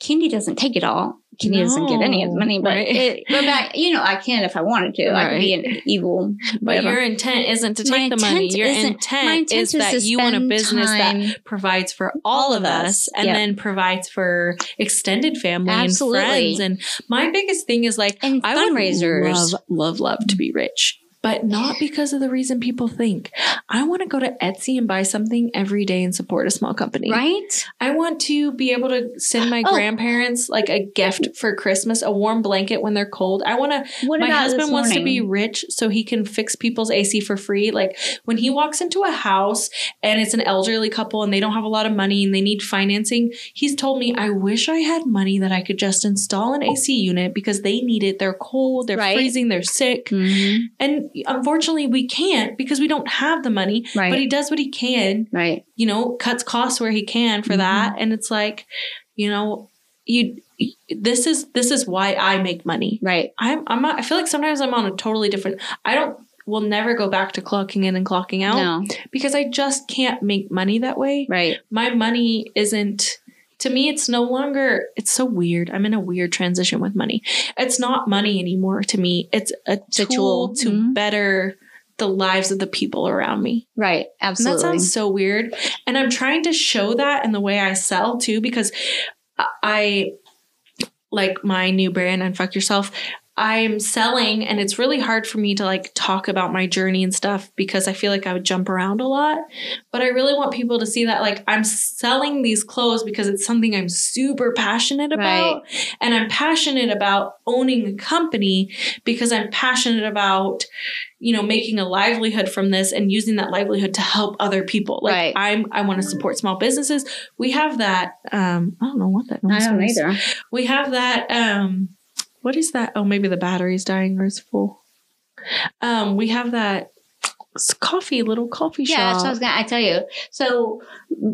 [SPEAKER 2] Candy doesn't take it all. Candy doesn't get any of the money, but,
[SPEAKER 1] right.
[SPEAKER 2] it, but you know, I can if I wanted to. I could be an evil,
[SPEAKER 1] But your intent isn't to
[SPEAKER 2] My
[SPEAKER 1] take the money. Your intent,
[SPEAKER 2] intent
[SPEAKER 1] is
[SPEAKER 2] is
[SPEAKER 1] that you want a business
[SPEAKER 2] time-
[SPEAKER 1] that provides for all, of us, and
[SPEAKER 2] Yep.
[SPEAKER 1] then provides for extended family
[SPEAKER 2] Absolutely.
[SPEAKER 1] and friends. And my biggest thing is like
[SPEAKER 2] and
[SPEAKER 1] I would
[SPEAKER 2] fundraisers.
[SPEAKER 1] love, love, love to be rich. But not because of the reason people think. I want to go to Etsy and buy something every day and support a small company.
[SPEAKER 2] right?
[SPEAKER 1] I want to be able to send my
[SPEAKER 2] Oh.
[SPEAKER 1] grandparents like a gift for Christmas, a warm blanket when they're cold. I want to
[SPEAKER 2] What
[SPEAKER 1] my husband wants to be rich so he can fix people's AC for free. Like when he walks into a house and it's an elderly couple and they don't have a lot of money and they need financing, he's told me, I wish I had money that I could just install an AC unit because they need it. They're cold, they're
[SPEAKER 2] Right.
[SPEAKER 1] freezing, they're sick.
[SPEAKER 2] Mhm.
[SPEAKER 1] And unfortunately, we can't because we don't have the money.
[SPEAKER 2] Right.
[SPEAKER 1] But he does what he can,
[SPEAKER 2] Right.
[SPEAKER 1] you know, cuts costs where he can for
[SPEAKER 2] Mhm.
[SPEAKER 1] that. And it's like, you know, you this is this is why I make money.
[SPEAKER 2] Right.
[SPEAKER 1] I'm I'm not, I feel like sometimes I'm on a totally different I don't will never go back to clocking in and clocking out
[SPEAKER 2] No.
[SPEAKER 1] because I just can't make money that way.
[SPEAKER 2] Right.
[SPEAKER 1] My money isn't to me it's no longer it's so weird. I'm in a weird transition with money. It's not money anymore to me. It's a tool,
[SPEAKER 2] tool.
[SPEAKER 1] to
[SPEAKER 2] Mhm.
[SPEAKER 1] better the lives of the people around me.
[SPEAKER 2] Right.
[SPEAKER 1] And
[SPEAKER 2] Absolutely.
[SPEAKER 1] that sounds so weird. And I'm trying to show that in the way I sell too, because I like my new brand, Unfuck Yourself. I'm selling and it's really hard for me to like talk about my journey and stuff because I feel like I would jump around a lot. But I really want people to see that like I'm selling these clothes because it's something I'm super passionate about. And I'm passionate about owning a company because I'm passionate about, you know, making a livelihood from this and using that livelihood to help other people. Like
[SPEAKER 2] Right.
[SPEAKER 1] I'm I want to support small businesses. We have that um I don't know what that
[SPEAKER 2] I don't
[SPEAKER 1] was.
[SPEAKER 2] either.
[SPEAKER 1] We have that um what is that? Oh, maybe the battery's dying or it's full. Um we have that coffee little coffee
[SPEAKER 2] Yeah,
[SPEAKER 1] shop.
[SPEAKER 2] that's what I was gonna I tell you. So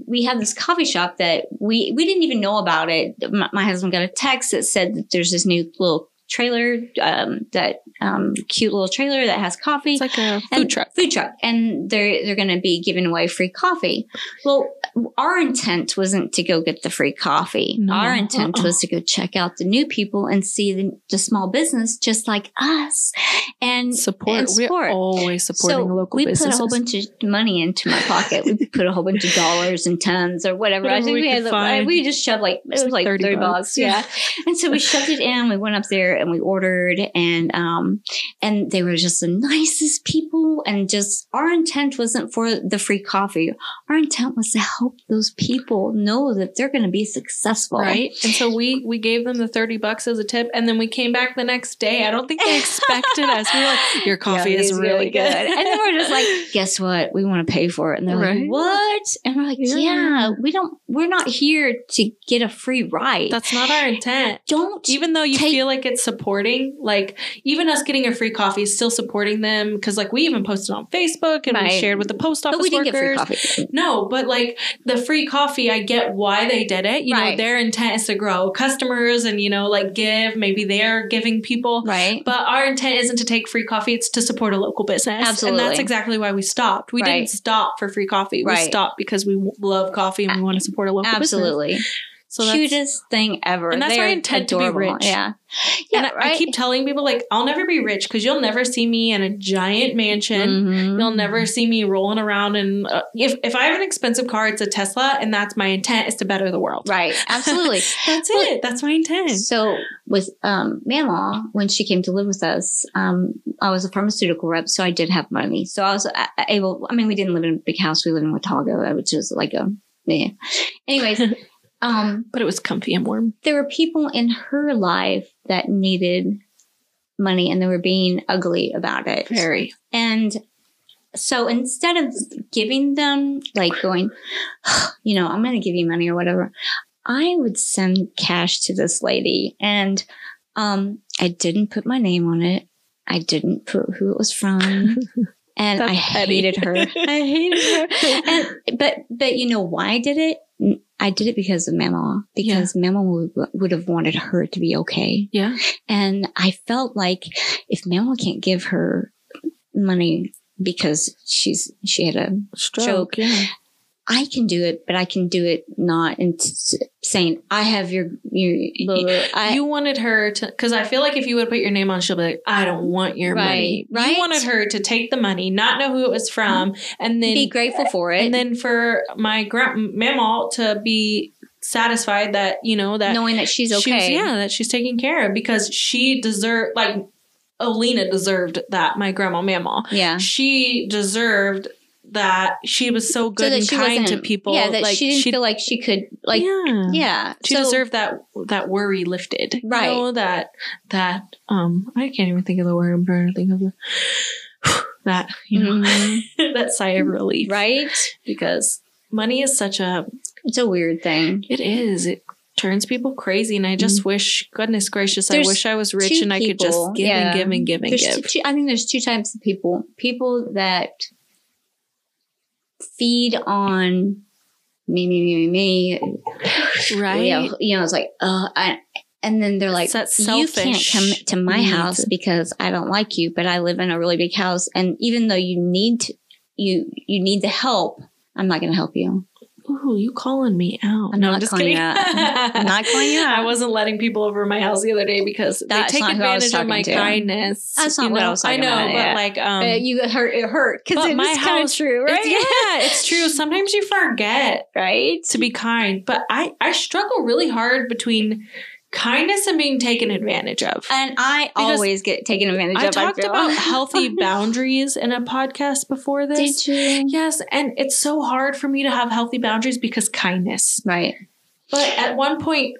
[SPEAKER 2] we have this coffee shop that we we didn't even know about it. My, my husband got a text that said that there's this new little trailer, um, that um, cute little trailer that has coffee.
[SPEAKER 1] It's like a food
[SPEAKER 2] and
[SPEAKER 1] truck.
[SPEAKER 2] Food truck, and they're they're going to be giving away free coffee. Well, our intent wasn't to go get the free coffee.
[SPEAKER 1] No,
[SPEAKER 2] our intent
[SPEAKER 1] uh-uh.
[SPEAKER 2] was to go check out the new people and see the, the small business just like us, and
[SPEAKER 1] Support.
[SPEAKER 2] and
[SPEAKER 1] We're always supporting
[SPEAKER 2] so
[SPEAKER 1] local
[SPEAKER 2] we
[SPEAKER 1] businesses.
[SPEAKER 2] put a whole bunch of money into my pocket. we put a whole bunch of dollars and tons or whatever. I think
[SPEAKER 1] we
[SPEAKER 2] we, had. like- We just shoved like it was
[SPEAKER 1] like
[SPEAKER 2] like
[SPEAKER 1] 30
[SPEAKER 2] thirty
[SPEAKER 1] bucks.
[SPEAKER 2] bucks. Yeah. and so we shoved it in. We went up there and we ordered, and um, and they were just the nicest people. And just our intent wasn't for the free coffee. Our intent was to help those people know that they're going to be successful.
[SPEAKER 1] Right. And so we we gave them the 30 bucks as a tip and then we came back the next day. I don't think they expected us. We were like, [laughs] your coffee
[SPEAKER 2] Yeah,
[SPEAKER 1] is really, good.
[SPEAKER 2] And then we're just like, [laughs] guess what? We want to pay for it. And they're
[SPEAKER 1] Right.
[SPEAKER 2] like, what? And we're like,
[SPEAKER 1] Yeah.
[SPEAKER 2] yeah. we don't, we're not here to get a free ride.
[SPEAKER 1] That's not our intent.
[SPEAKER 2] don't
[SPEAKER 1] Even though you feel like it's supporting, like even us getting a free coffee is still supporting them because like we even posted on Facebook and we shared with the post office
[SPEAKER 2] but we didn't get free
[SPEAKER 1] workers. No, but like the free coffee, I get why they did it. You know, their intent is to grow customers and, you know, like give. Maybe they're giving people.
[SPEAKER 2] Right.
[SPEAKER 1] But our intent isn't to take free coffee, it's to support a local business.
[SPEAKER 2] Absolutely.
[SPEAKER 1] And that's exactly why we stopped. We
[SPEAKER 2] Right.
[SPEAKER 1] didn't stop for free coffee. We
[SPEAKER 2] Right.
[SPEAKER 1] stopped because we love coffee and we want to support a local business.
[SPEAKER 2] Absolutely.
[SPEAKER 1] So
[SPEAKER 2] Cutest thing ever.
[SPEAKER 1] And that's
[SPEAKER 2] They're
[SPEAKER 1] our intent to be rich.
[SPEAKER 2] Yeah. Yeah.
[SPEAKER 1] I,
[SPEAKER 2] right.
[SPEAKER 1] I keep telling people, like, I'll never be rich because you'll never see me in a giant mansion.
[SPEAKER 2] Mhm.
[SPEAKER 1] You'll never see me rolling around. And uh, if, if I have an expensive car, it's a Tesla, and that's my intent is to better the world.
[SPEAKER 2] Right. [laughs] Absolutely.
[SPEAKER 1] That's
[SPEAKER 2] Well,
[SPEAKER 1] it. That's my intent.
[SPEAKER 2] So with um Mamaw, when she came to live with us, um, I was a pharmaceutical rep, so I did have money. So I was uh, able. I mean, we didn't live in a big house; we lived in Watauga, which is like a yeah. Anyways, [laughs] um,
[SPEAKER 1] But it was comfy and warm.
[SPEAKER 2] there were people in her life that needed money, and they were being ugly about it.
[SPEAKER 1] Very.
[SPEAKER 2] And so instead of giving them, like going, [sighs] you know, I'm going to give you money or whatever, I would send cash to this lady. And um, I didn't put my name on it. I didn't put who it was from. [laughs] And
[SPEAKER 1] That's
[SPEAKER 2] I
[SPEAKER 1] petty.
[SPEAKER 2] hated her. I hated her. [laughs] And, but, but you know why I did it? I did it because of Mama, because Mama would, would have wanted her to be okay.
[SPEAKER 1] Yeah.
[SPEAKER 2] And I felt like if Mama can't give her money because she's she had a Stroke.
[SPEAKER 1] Yeah.
[SPEAKER 2] I can do it, but I can do it not in t- saying I have your your. blah, blah, blah." I,
[SPEAKER 1] you wanted her to, because I feel like if you would put your name on, she'll be like, "I don't want your
[SPEAKER 2] Right,
[SPEAKER 1] money."
[SPEAKER 2] right.
[SPEAKER 1] You wanted her to take the money, not know who it was from, and then
[SPEAKER 2] be grateful for it,
[SPEAKER 1] and then for my grand mama to be satisfied that you know that
[SPEAKER 2] knowing that she's
[SPEAKER 1] she was-
[SPEAKER 2] okay.
[SPEAKER 1] yeah, that she's taken care of because she deserved like Alina deserved that. My grandma, mama,
[SPEAKER 2] yeah.
[SPEAKER 1] she deserved that. She was so good
[SPEAKER 2] so
[SPEAKER 1] and kind to people.
[SPEAKER 2] Yeah, that
[SPEAKER 1] like
[SPEAKER 2] she didn't feel like she could like. Yeah,
[SPEAKER 1] yeah. She
[SPEAKER 2] So-
[SPEAKER 1] deserved that that worry lifted. You
[SPEAKER 2] Right.
[SPEAKER 1] know, that that um I can't even think of the word I'm trying to think of the [sighs] that, you know,
[SPEAKER 2] Mhm. [laughs]
[SPEAKER 1] that sigh of relief.
[SPEAKER 2] right.
[SPEAKER 1] Because money is such a
[SPEAKER 2] It's a weird thing.
[SPEAKER 1] it is. It turns people crazy and I just wish goodness gracious.
[SPEAKER 2] There's
[SPEAKER 1] I wish I was rich and I could just give
[SPEAKER 2] yeah.
[SPEAKER 1] and give and give and
[SPEAKER 2] There's
[SPEAKER 1] give.
[SPEAKER 2] two, two- I think there's two types of people. People that feed on me, me, me, me, me.
[SPEAKER 1] right?
[SPEAKER 2] You know, you know, it's like, uh, I, and then they're like, you can't come to my
[SPEAKER 1] need.
[SPEAKER 2] house because I don't like you, but I live in a really big house. And even though you need to, you, you need the help, I'm not going to help you.
[SPEAKER 1] Ooh, you calling me out.
[SPEAKER 2] I'm
[SPEAKER 1] no,
[SPEAKER 2] not
[SPEAKER 1] I'm just kidding.
[SPEAKER 2] you out. I'm not [laughs] calling you out.
[SPEAKER 1] I wasn't letting people over my house the other day because
[SPEAKER 2] That's
[SPEAKER 1] they take
[SPEAKER 2] not who I was
[SPEAKER 1] advantage of my
[SPEAKER 2] to.
[SPEAKER 1] kindness.
[SPEAKER 2] That's not
[SPEAKER 1] you
[SPEAKER 2] what I
[SPEAKER 1] know?
[SPEAKER 2] was talking
[SPEAKER 1] I know,
[SPEAKER 2] about,
[SPEAKER 1] but
[SPEAKER 2] yeah.
[SPEAKER 1] like, um,
[SPEAKER 2] you hurt, it hurt because
[SPEAKER 1] but
[SPEAKER 2] it
[SPEAKER 1] my
[SPEAKER 2] was kind of true, right?
[SPEAKER 1] it's- yeah, it's [laughs] true. Sometimes you forget
[SPEAKER 2] right.
[SPEAKER 1] to be kind, but I I struggle really hard between kindness and being taken advantage of.
[SPEAKER 2] And I
[SPEAKER 1] Because
[SPEAKER 2] always get taken advantage
[SPEAKER 1] I
[SPEAKER 2] of.
[SPEAKER 1] I
[SPEAKER 2] talked
[SPEAKER 1] about healthy [laughs] boundaries in a podcast before this.
[SPEAKER 2] Did you?
[SPEAKER 1] Yes, and it's so hard for me to have healthy boundaries because kindness.
[SPEAKER 2] Right.
[SPEAKER 1] But at one point,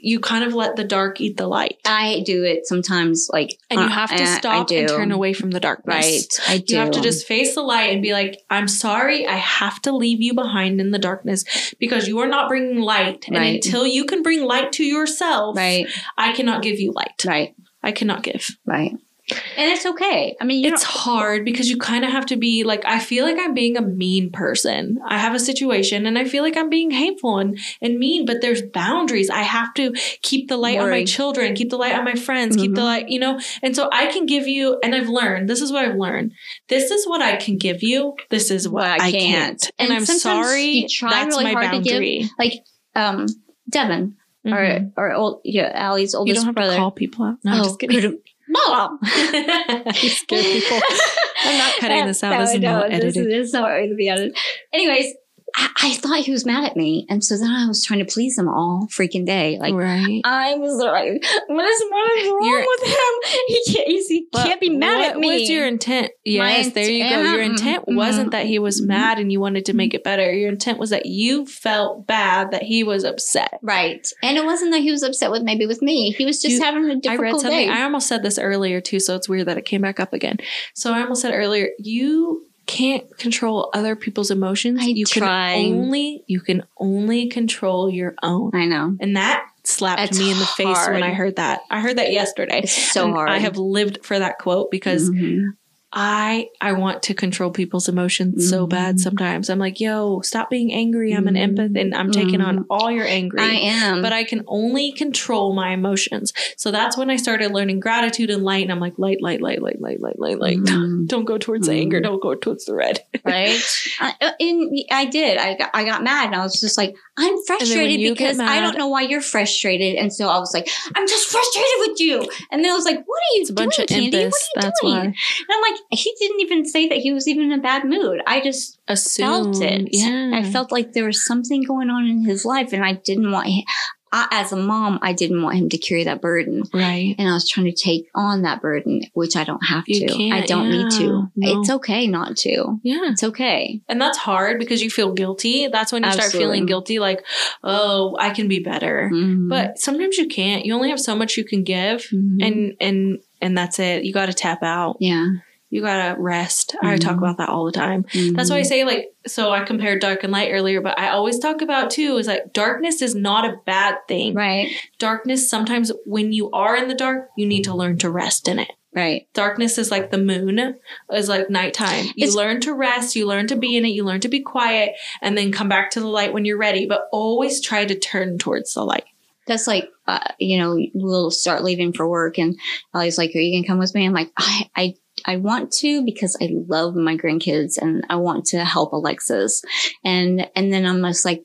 [SPEAKER 1] you kind of let the dark eat the light.
[SPEAKER 2] I do it sometimes, like,
[SPEAKER 1] And you
[SPEAKER 2] uh,
[SPEAKER 1] have to
[SPEAKER 2] I- I
[SPEAKER 1] stop and turn away from the darkness.
[SPEAKER 2] Right. I do.
[SPEAKER 1] You have to just face the light and be like, I'm sorry, I have to leave you behind in the darkness because you are not bringing light. And
[SPEAKER 2] Right.
[SPEAKER 1] until you can bring light to yourself,
[SPEAKER 2] Right.
[SPEAKER 1] I cannot give you light.
[SPEAKER 2] Right.
[SPEAKER 1] I cannot give.
[SPEAKER 2] Right. And it's okay. I mean, you
[SPEAKER 1] it's hard because you kind of have to be like I feel like I'm being a mean person. I have a situation and I feel like I'm being hateful and, and mean, but there's boundaries. I have to keep the light on my children, keep the light on my friends, keep the
[SPEAKER 2] Mhm.
[SPEAKER 1] light, you know. And so I can give you and I've learned, this is what I've learned. This is what I can give you. This is what
[SPEAKER 2] I
[SPEAKER 1] I
[SPEAKER 2] can't.
[SPEAKER 1] can't. And,
[SPEAKER 2] And
[SPEAKER 1] I'm sorry. that's
[SPEAKER 2] really
[SPEAKER 1] my
[SPEAKER 2] hard to give-
[SPEAKER 1] boundary.
[SPEAKER 2] like um Devin
[SPEAKER 1] Mhm.
[SPEAKER 2] or or old yeah, Allie's
[SPEAKER 1] you
[SPEAKER 2] oldest
[SPEAKER 1] don't have
[SPEAKER 2] brother.
[SPEAKER 1] to call people out. No, I'm
[SPEAKER 2] oh, [laughs]
[SPEAKER 1] just kidding.
[SPEAKER 2] good. Blah.
[SPEAKER 1] you scare people. [laughs] I'm not cutting this out. This is
[SPEAKER 2] no,
[SPEAKER 1] not
[SPEAKER 2] this
[SPEAKER 1] edited.
[SPEAKER 2] is not going to be edited. Anyways, I, I thought he was mad at me, and so then I was trying to please him all freaking day. Like
[SPEAKER 1] right.
[SPEAKER 2] I was like, "What is what is wrong
[SPEAKER 1] You're-
[SPEAKER 2] with him? He can't, he can't be mad
[SPEAKER 1] what
[SPEAKER 2] at me."
[SPEAKER 1] What was your intent? Yes, there you go. Your
[SPEAKER 2] intent-
[SPEAKER 1] intent wasn't that he was
[SPEAKER 2] mhm.
[SPEAKER 1] mad and you wanted to make it better. Your intent was that you felt bad that he was upset.
[SPEAKER 2] right, and it wasn't that he was upset with maybe with me. He was just
[SPEAKER 1] You-
[SPEAKER 2] having a
[SPEAKER 1] I read
[SPEAKER 2] difficult
[SPEAKER 1] something.
[SPEAKER 2] day.
[SPEAKER 1] I almost said this earlier too, so it's weird that it came back up again. So I almost said earlier, you can't control other people's emotions.
[SPEAKER 2] I
[SPEAKER 1] you
[SPEAKER 2] try.
[SPEAKER 1] can only you can only control your own.
[SPEAKER 2] I know
[SPEAKER 1] And that slapped me in the face when. I heard that. I heard that yesterday.
[SPEAKER 2] it's so hard.
[SPEAKER 1] I have lived for that quote because
[SPEAKER 2] Mhm.
[SPEAKER 1] I I want to control people's emotions so
[SPEAKER 2] Mhm.
[SPEAKER 1] bad sometimes. I'm like, yo, stop being angry. I'm an
[SPEAKER 2] Mhm.
[SPEAKER 1] empath and I'm taking on all your angry.
[SPEAKER 2] I am,
[SPEAKER 1] but I can only control my emotions. So that's when I started learning gratitude and light. And I'm like, light, light, light, light, light, light, light, light.
[SPEAKER 2] Mhm. [laughs]
[SPEAKER 1] Don't go towards the anger. Don't go towards the red.
[SPEAKER 2] right? [laughs] I, uh, and I did. I got, I got mad, and I was just like, I'm frustrated because I don't know why you're frustrated. And so I was like, I'm just frustrated with you. And then I was like, What are you
[SPEAKER 1] It's a
[SPEAKER 2] doing,
[SPEAKER 1] bunch of
[SPEAKER 2] Candy?
[SPEAKER 1] empaths.
[SPEAKER 2] What are you doing?
[SPEAKER 1] why.
[SPEAKER 2] And I'm like, he didn't even say that he was even in a bad mood. I just
[SPEAKER 1] Assume.
[SPEAKER 2] felt it.
[SPEAKER 1] Yeah.
[SPEAKER 2] I felt like there was something going on in his life, and I didn't want him. I, as a mom, I didn't want him to carry that burden.
[SPEAKER 1] right.
[SPEAKER 2] And I was trying to take on that burden, which I don't have
[SPEAKER 1] You
[SPEAKER 2] to. I
[SPEAKER 1] can't,
[SPEAKER 2] don't need to.
[SPEAKER 1] No.
[SPEAKER 2] It's okay not to.
[SPEAKER 1] Yeah.
[SPEAKER 2] It's okay.
[SPEAKER 1] And that's hard because you feel guilty. That's when you start feeling guilty, like, oh, I can be better.
[SPEAKER 2] Mhm.
[SPEAKER 1] But sometimes you can't. You only have so much you can give.
[SPEAKER 2] Mhm.
[SPEAKER 1] And and and that's it. You gotta tap out.
[SPEAKER 2] yeah.
[SPEAKER 1] You gotta rest. I talk
[SPEAKER 2] Mhm.
[SPEAKER 1] about that all the time. That's why I say like so I compared dark and light earlier, but I always talk about too is like darkness is not a bad thing.
[SPEAKER 2] Right.
[SPEAKER 1] Darkness sometimes when you are in the dark, you need to learn to rest in it.
[SPEAKER 2] Right.
[SPEAKER 1] Darkness is like the moon, is like nighttime. You
[SPEAKER 2] It's-
[SPEAKER 1] learn to rest, you learn to be in it, you learn to be quiet, and then come back to the light when you're ready. But always try to turn towards the light.
[SPEAKER 2] That's like, uh, you know, we'll start leaving for work and Ellie's like, are you to come with me? I'm like, I, I, I want to because I love my grandkids and I want to help Alexis. And, and then I'm just like,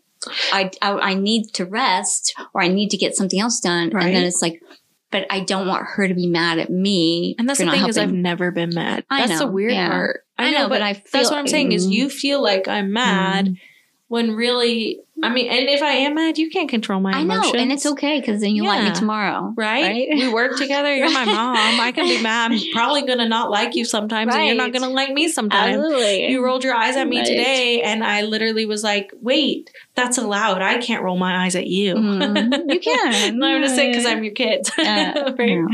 [SPEAKER 2] I, I, I need to rest or I need to get something else done.
[SPEAKER 1] Right.
[SPEAKER 2] And then it's like, but I don't want her to be mad at me.
[SPEAKER 1] And that's the
[SPEAKER 2] not
[SPEAKER 1] thing is I've never been mad.
[SPEAKER 2] I
[SPEAKER 1] That's the weird
[SPEAKER 2] yeah.
[SPEAKER 1] part.
[SPEAKER 2] I know, but I
[SPEAKER 1] that's what I'm saying is
[SPEAKER 2] Mm.
[SPEAKER 1] you feel like I'm mad
[SPEAKER 2] Mm.
[SPEAKER 1] when really I mean, and if I am mad, you can't control my
[SPEAKER 2] I know. And it's okay because then you like me tomorrow.
[SPEAKER 1] Right? We work [laughs] together. You're my mom. I can be mad. I'm [laughs] probably gonna not like you sometimes, and you're not gonna like me sometimes.
[SPEAKER 2] Absolutely.
[SPEAKER 1] You rolled your eyes at me
[SPEAKER 2] Right.
[SPEAKER 1] today, and I literally was like, "Wait, that's allowed. I can't roll my eyes at you.
[SPEAKER 2] Mhm. You [laughs] can.
[SPEAKER 1] I'm just saying because I'm your kid,
[SPEAKER 2] Uh,
[SPEAKER 1] Right?
[SPEAKER 2] yeah.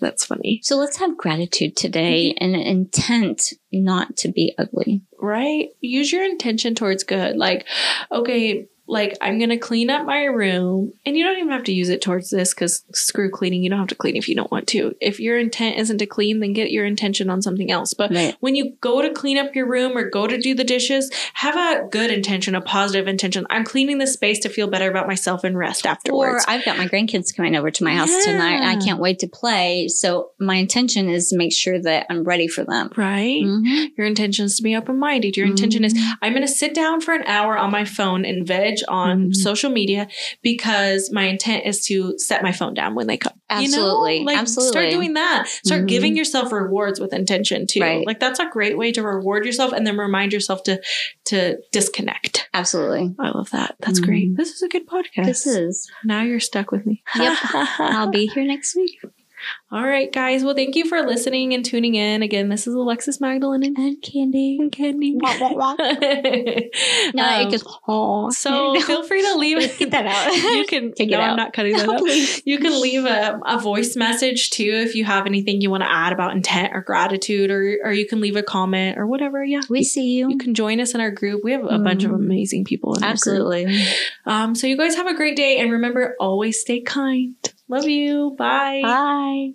[SPEAKER 1] That's funny,
[SPEAKER 2] So let's have gratitude today mm-hmm. and an intent not to be ugly.
[SPEAKER 1] right? Use your intention towards good. Like, okay. Like I'm gonna clean up my room, and you don't even have to use it towards this because screw cleaning. You don't have to clean if you don't want to. If your intent isn't to clean, then get your intention on something else. But
[SPEAKER 2] Right.
[SPEAKER 1] when you go to clean up your room or go to do the dishes, have a good intention, a positive intention. I'm cleaning this space to feel better about myself and rest afterwards. Or.
[SPEAKER 2] I've got my grandkids coming over to my house tonight. and I can't wait to play. So my intention is to make sure that I'm ready for them.
[SPEAKER 1] right?
[SPEAKER 2] Mhm.
[SPEAKER 1] Your intention is to be open minded. Your intention is I'm going to sit down for an hour on my phone and veg on
[SPEAKER 2] Mhm.
[SPEAKER 1] social media because my intent is to set my phone down when they come.
[SPEAKER 2] Absolutely.
[SPEAKER 1] You know? Like
[SPEAKER 2] Absolutely.
[SPEAKER 1] start doing that. Start
[SPEAKER 2] Mhm.
[SPEAKER 1] giving yourself rewards with intention too.
[SPEAKER 2] Right.
[SPEAKER 1] Like that's a great way to reward yourself and then remind yourself to to disconnect.
[SPEAKER 2] Absolutely.
[SPEAKER 1] I love that. That's
[SPEAKER 2] Mhm.
[SPEAKER 1] great. This is a good podcast.
[SPEAKER 2] This is.
[SPEAKER 1] now you're stuck with me.
[SPEAKER 2] Yep. [laughs] I'll be here next week.
[SPEAKER 1] All right, guys. Well, thank you for listening and tuning in. Again, this is Alexis Magdalene and
[SPEAKER 2] And candy.
[SPEAKER 1] and Candy.
[SPEAKER 2] Wah, wah, wah. [laughs] [laughs] No,
[SPEAKER 1] Um,
[SPEAKER 2] it goes, oh.
[SPEAKER 1] so feel free to leave. [laughs]
[SPEAKER 2] Get that out.
[SPEAKER 1] you can
[SPEAKER 2] Take it
[SPEAKER 1] no, I'm not cutting that
[SPEAKER 2] No,
[SPEAKER 1] out.
[SPEAKER 2] please.
[SPEAKER 1] You can leave a, a voice message too if you have anything you want to add about intent or gratitude, or or you can leave a comment or whatever. Yeah,
[SPEAKER 2] We see you.
[SPEAKER 1] you can join us in our group. We have a bunch of
[SPEAKER 2] Mm.
[SPEAKER 1] amazing people in our group.
[SPEAKER 2] Absolutely.
[SPEAKER 1] Um, so you guys have a great day, and remember, always stay kind. Love you. Bye.
[SPEAKER 2] Bye.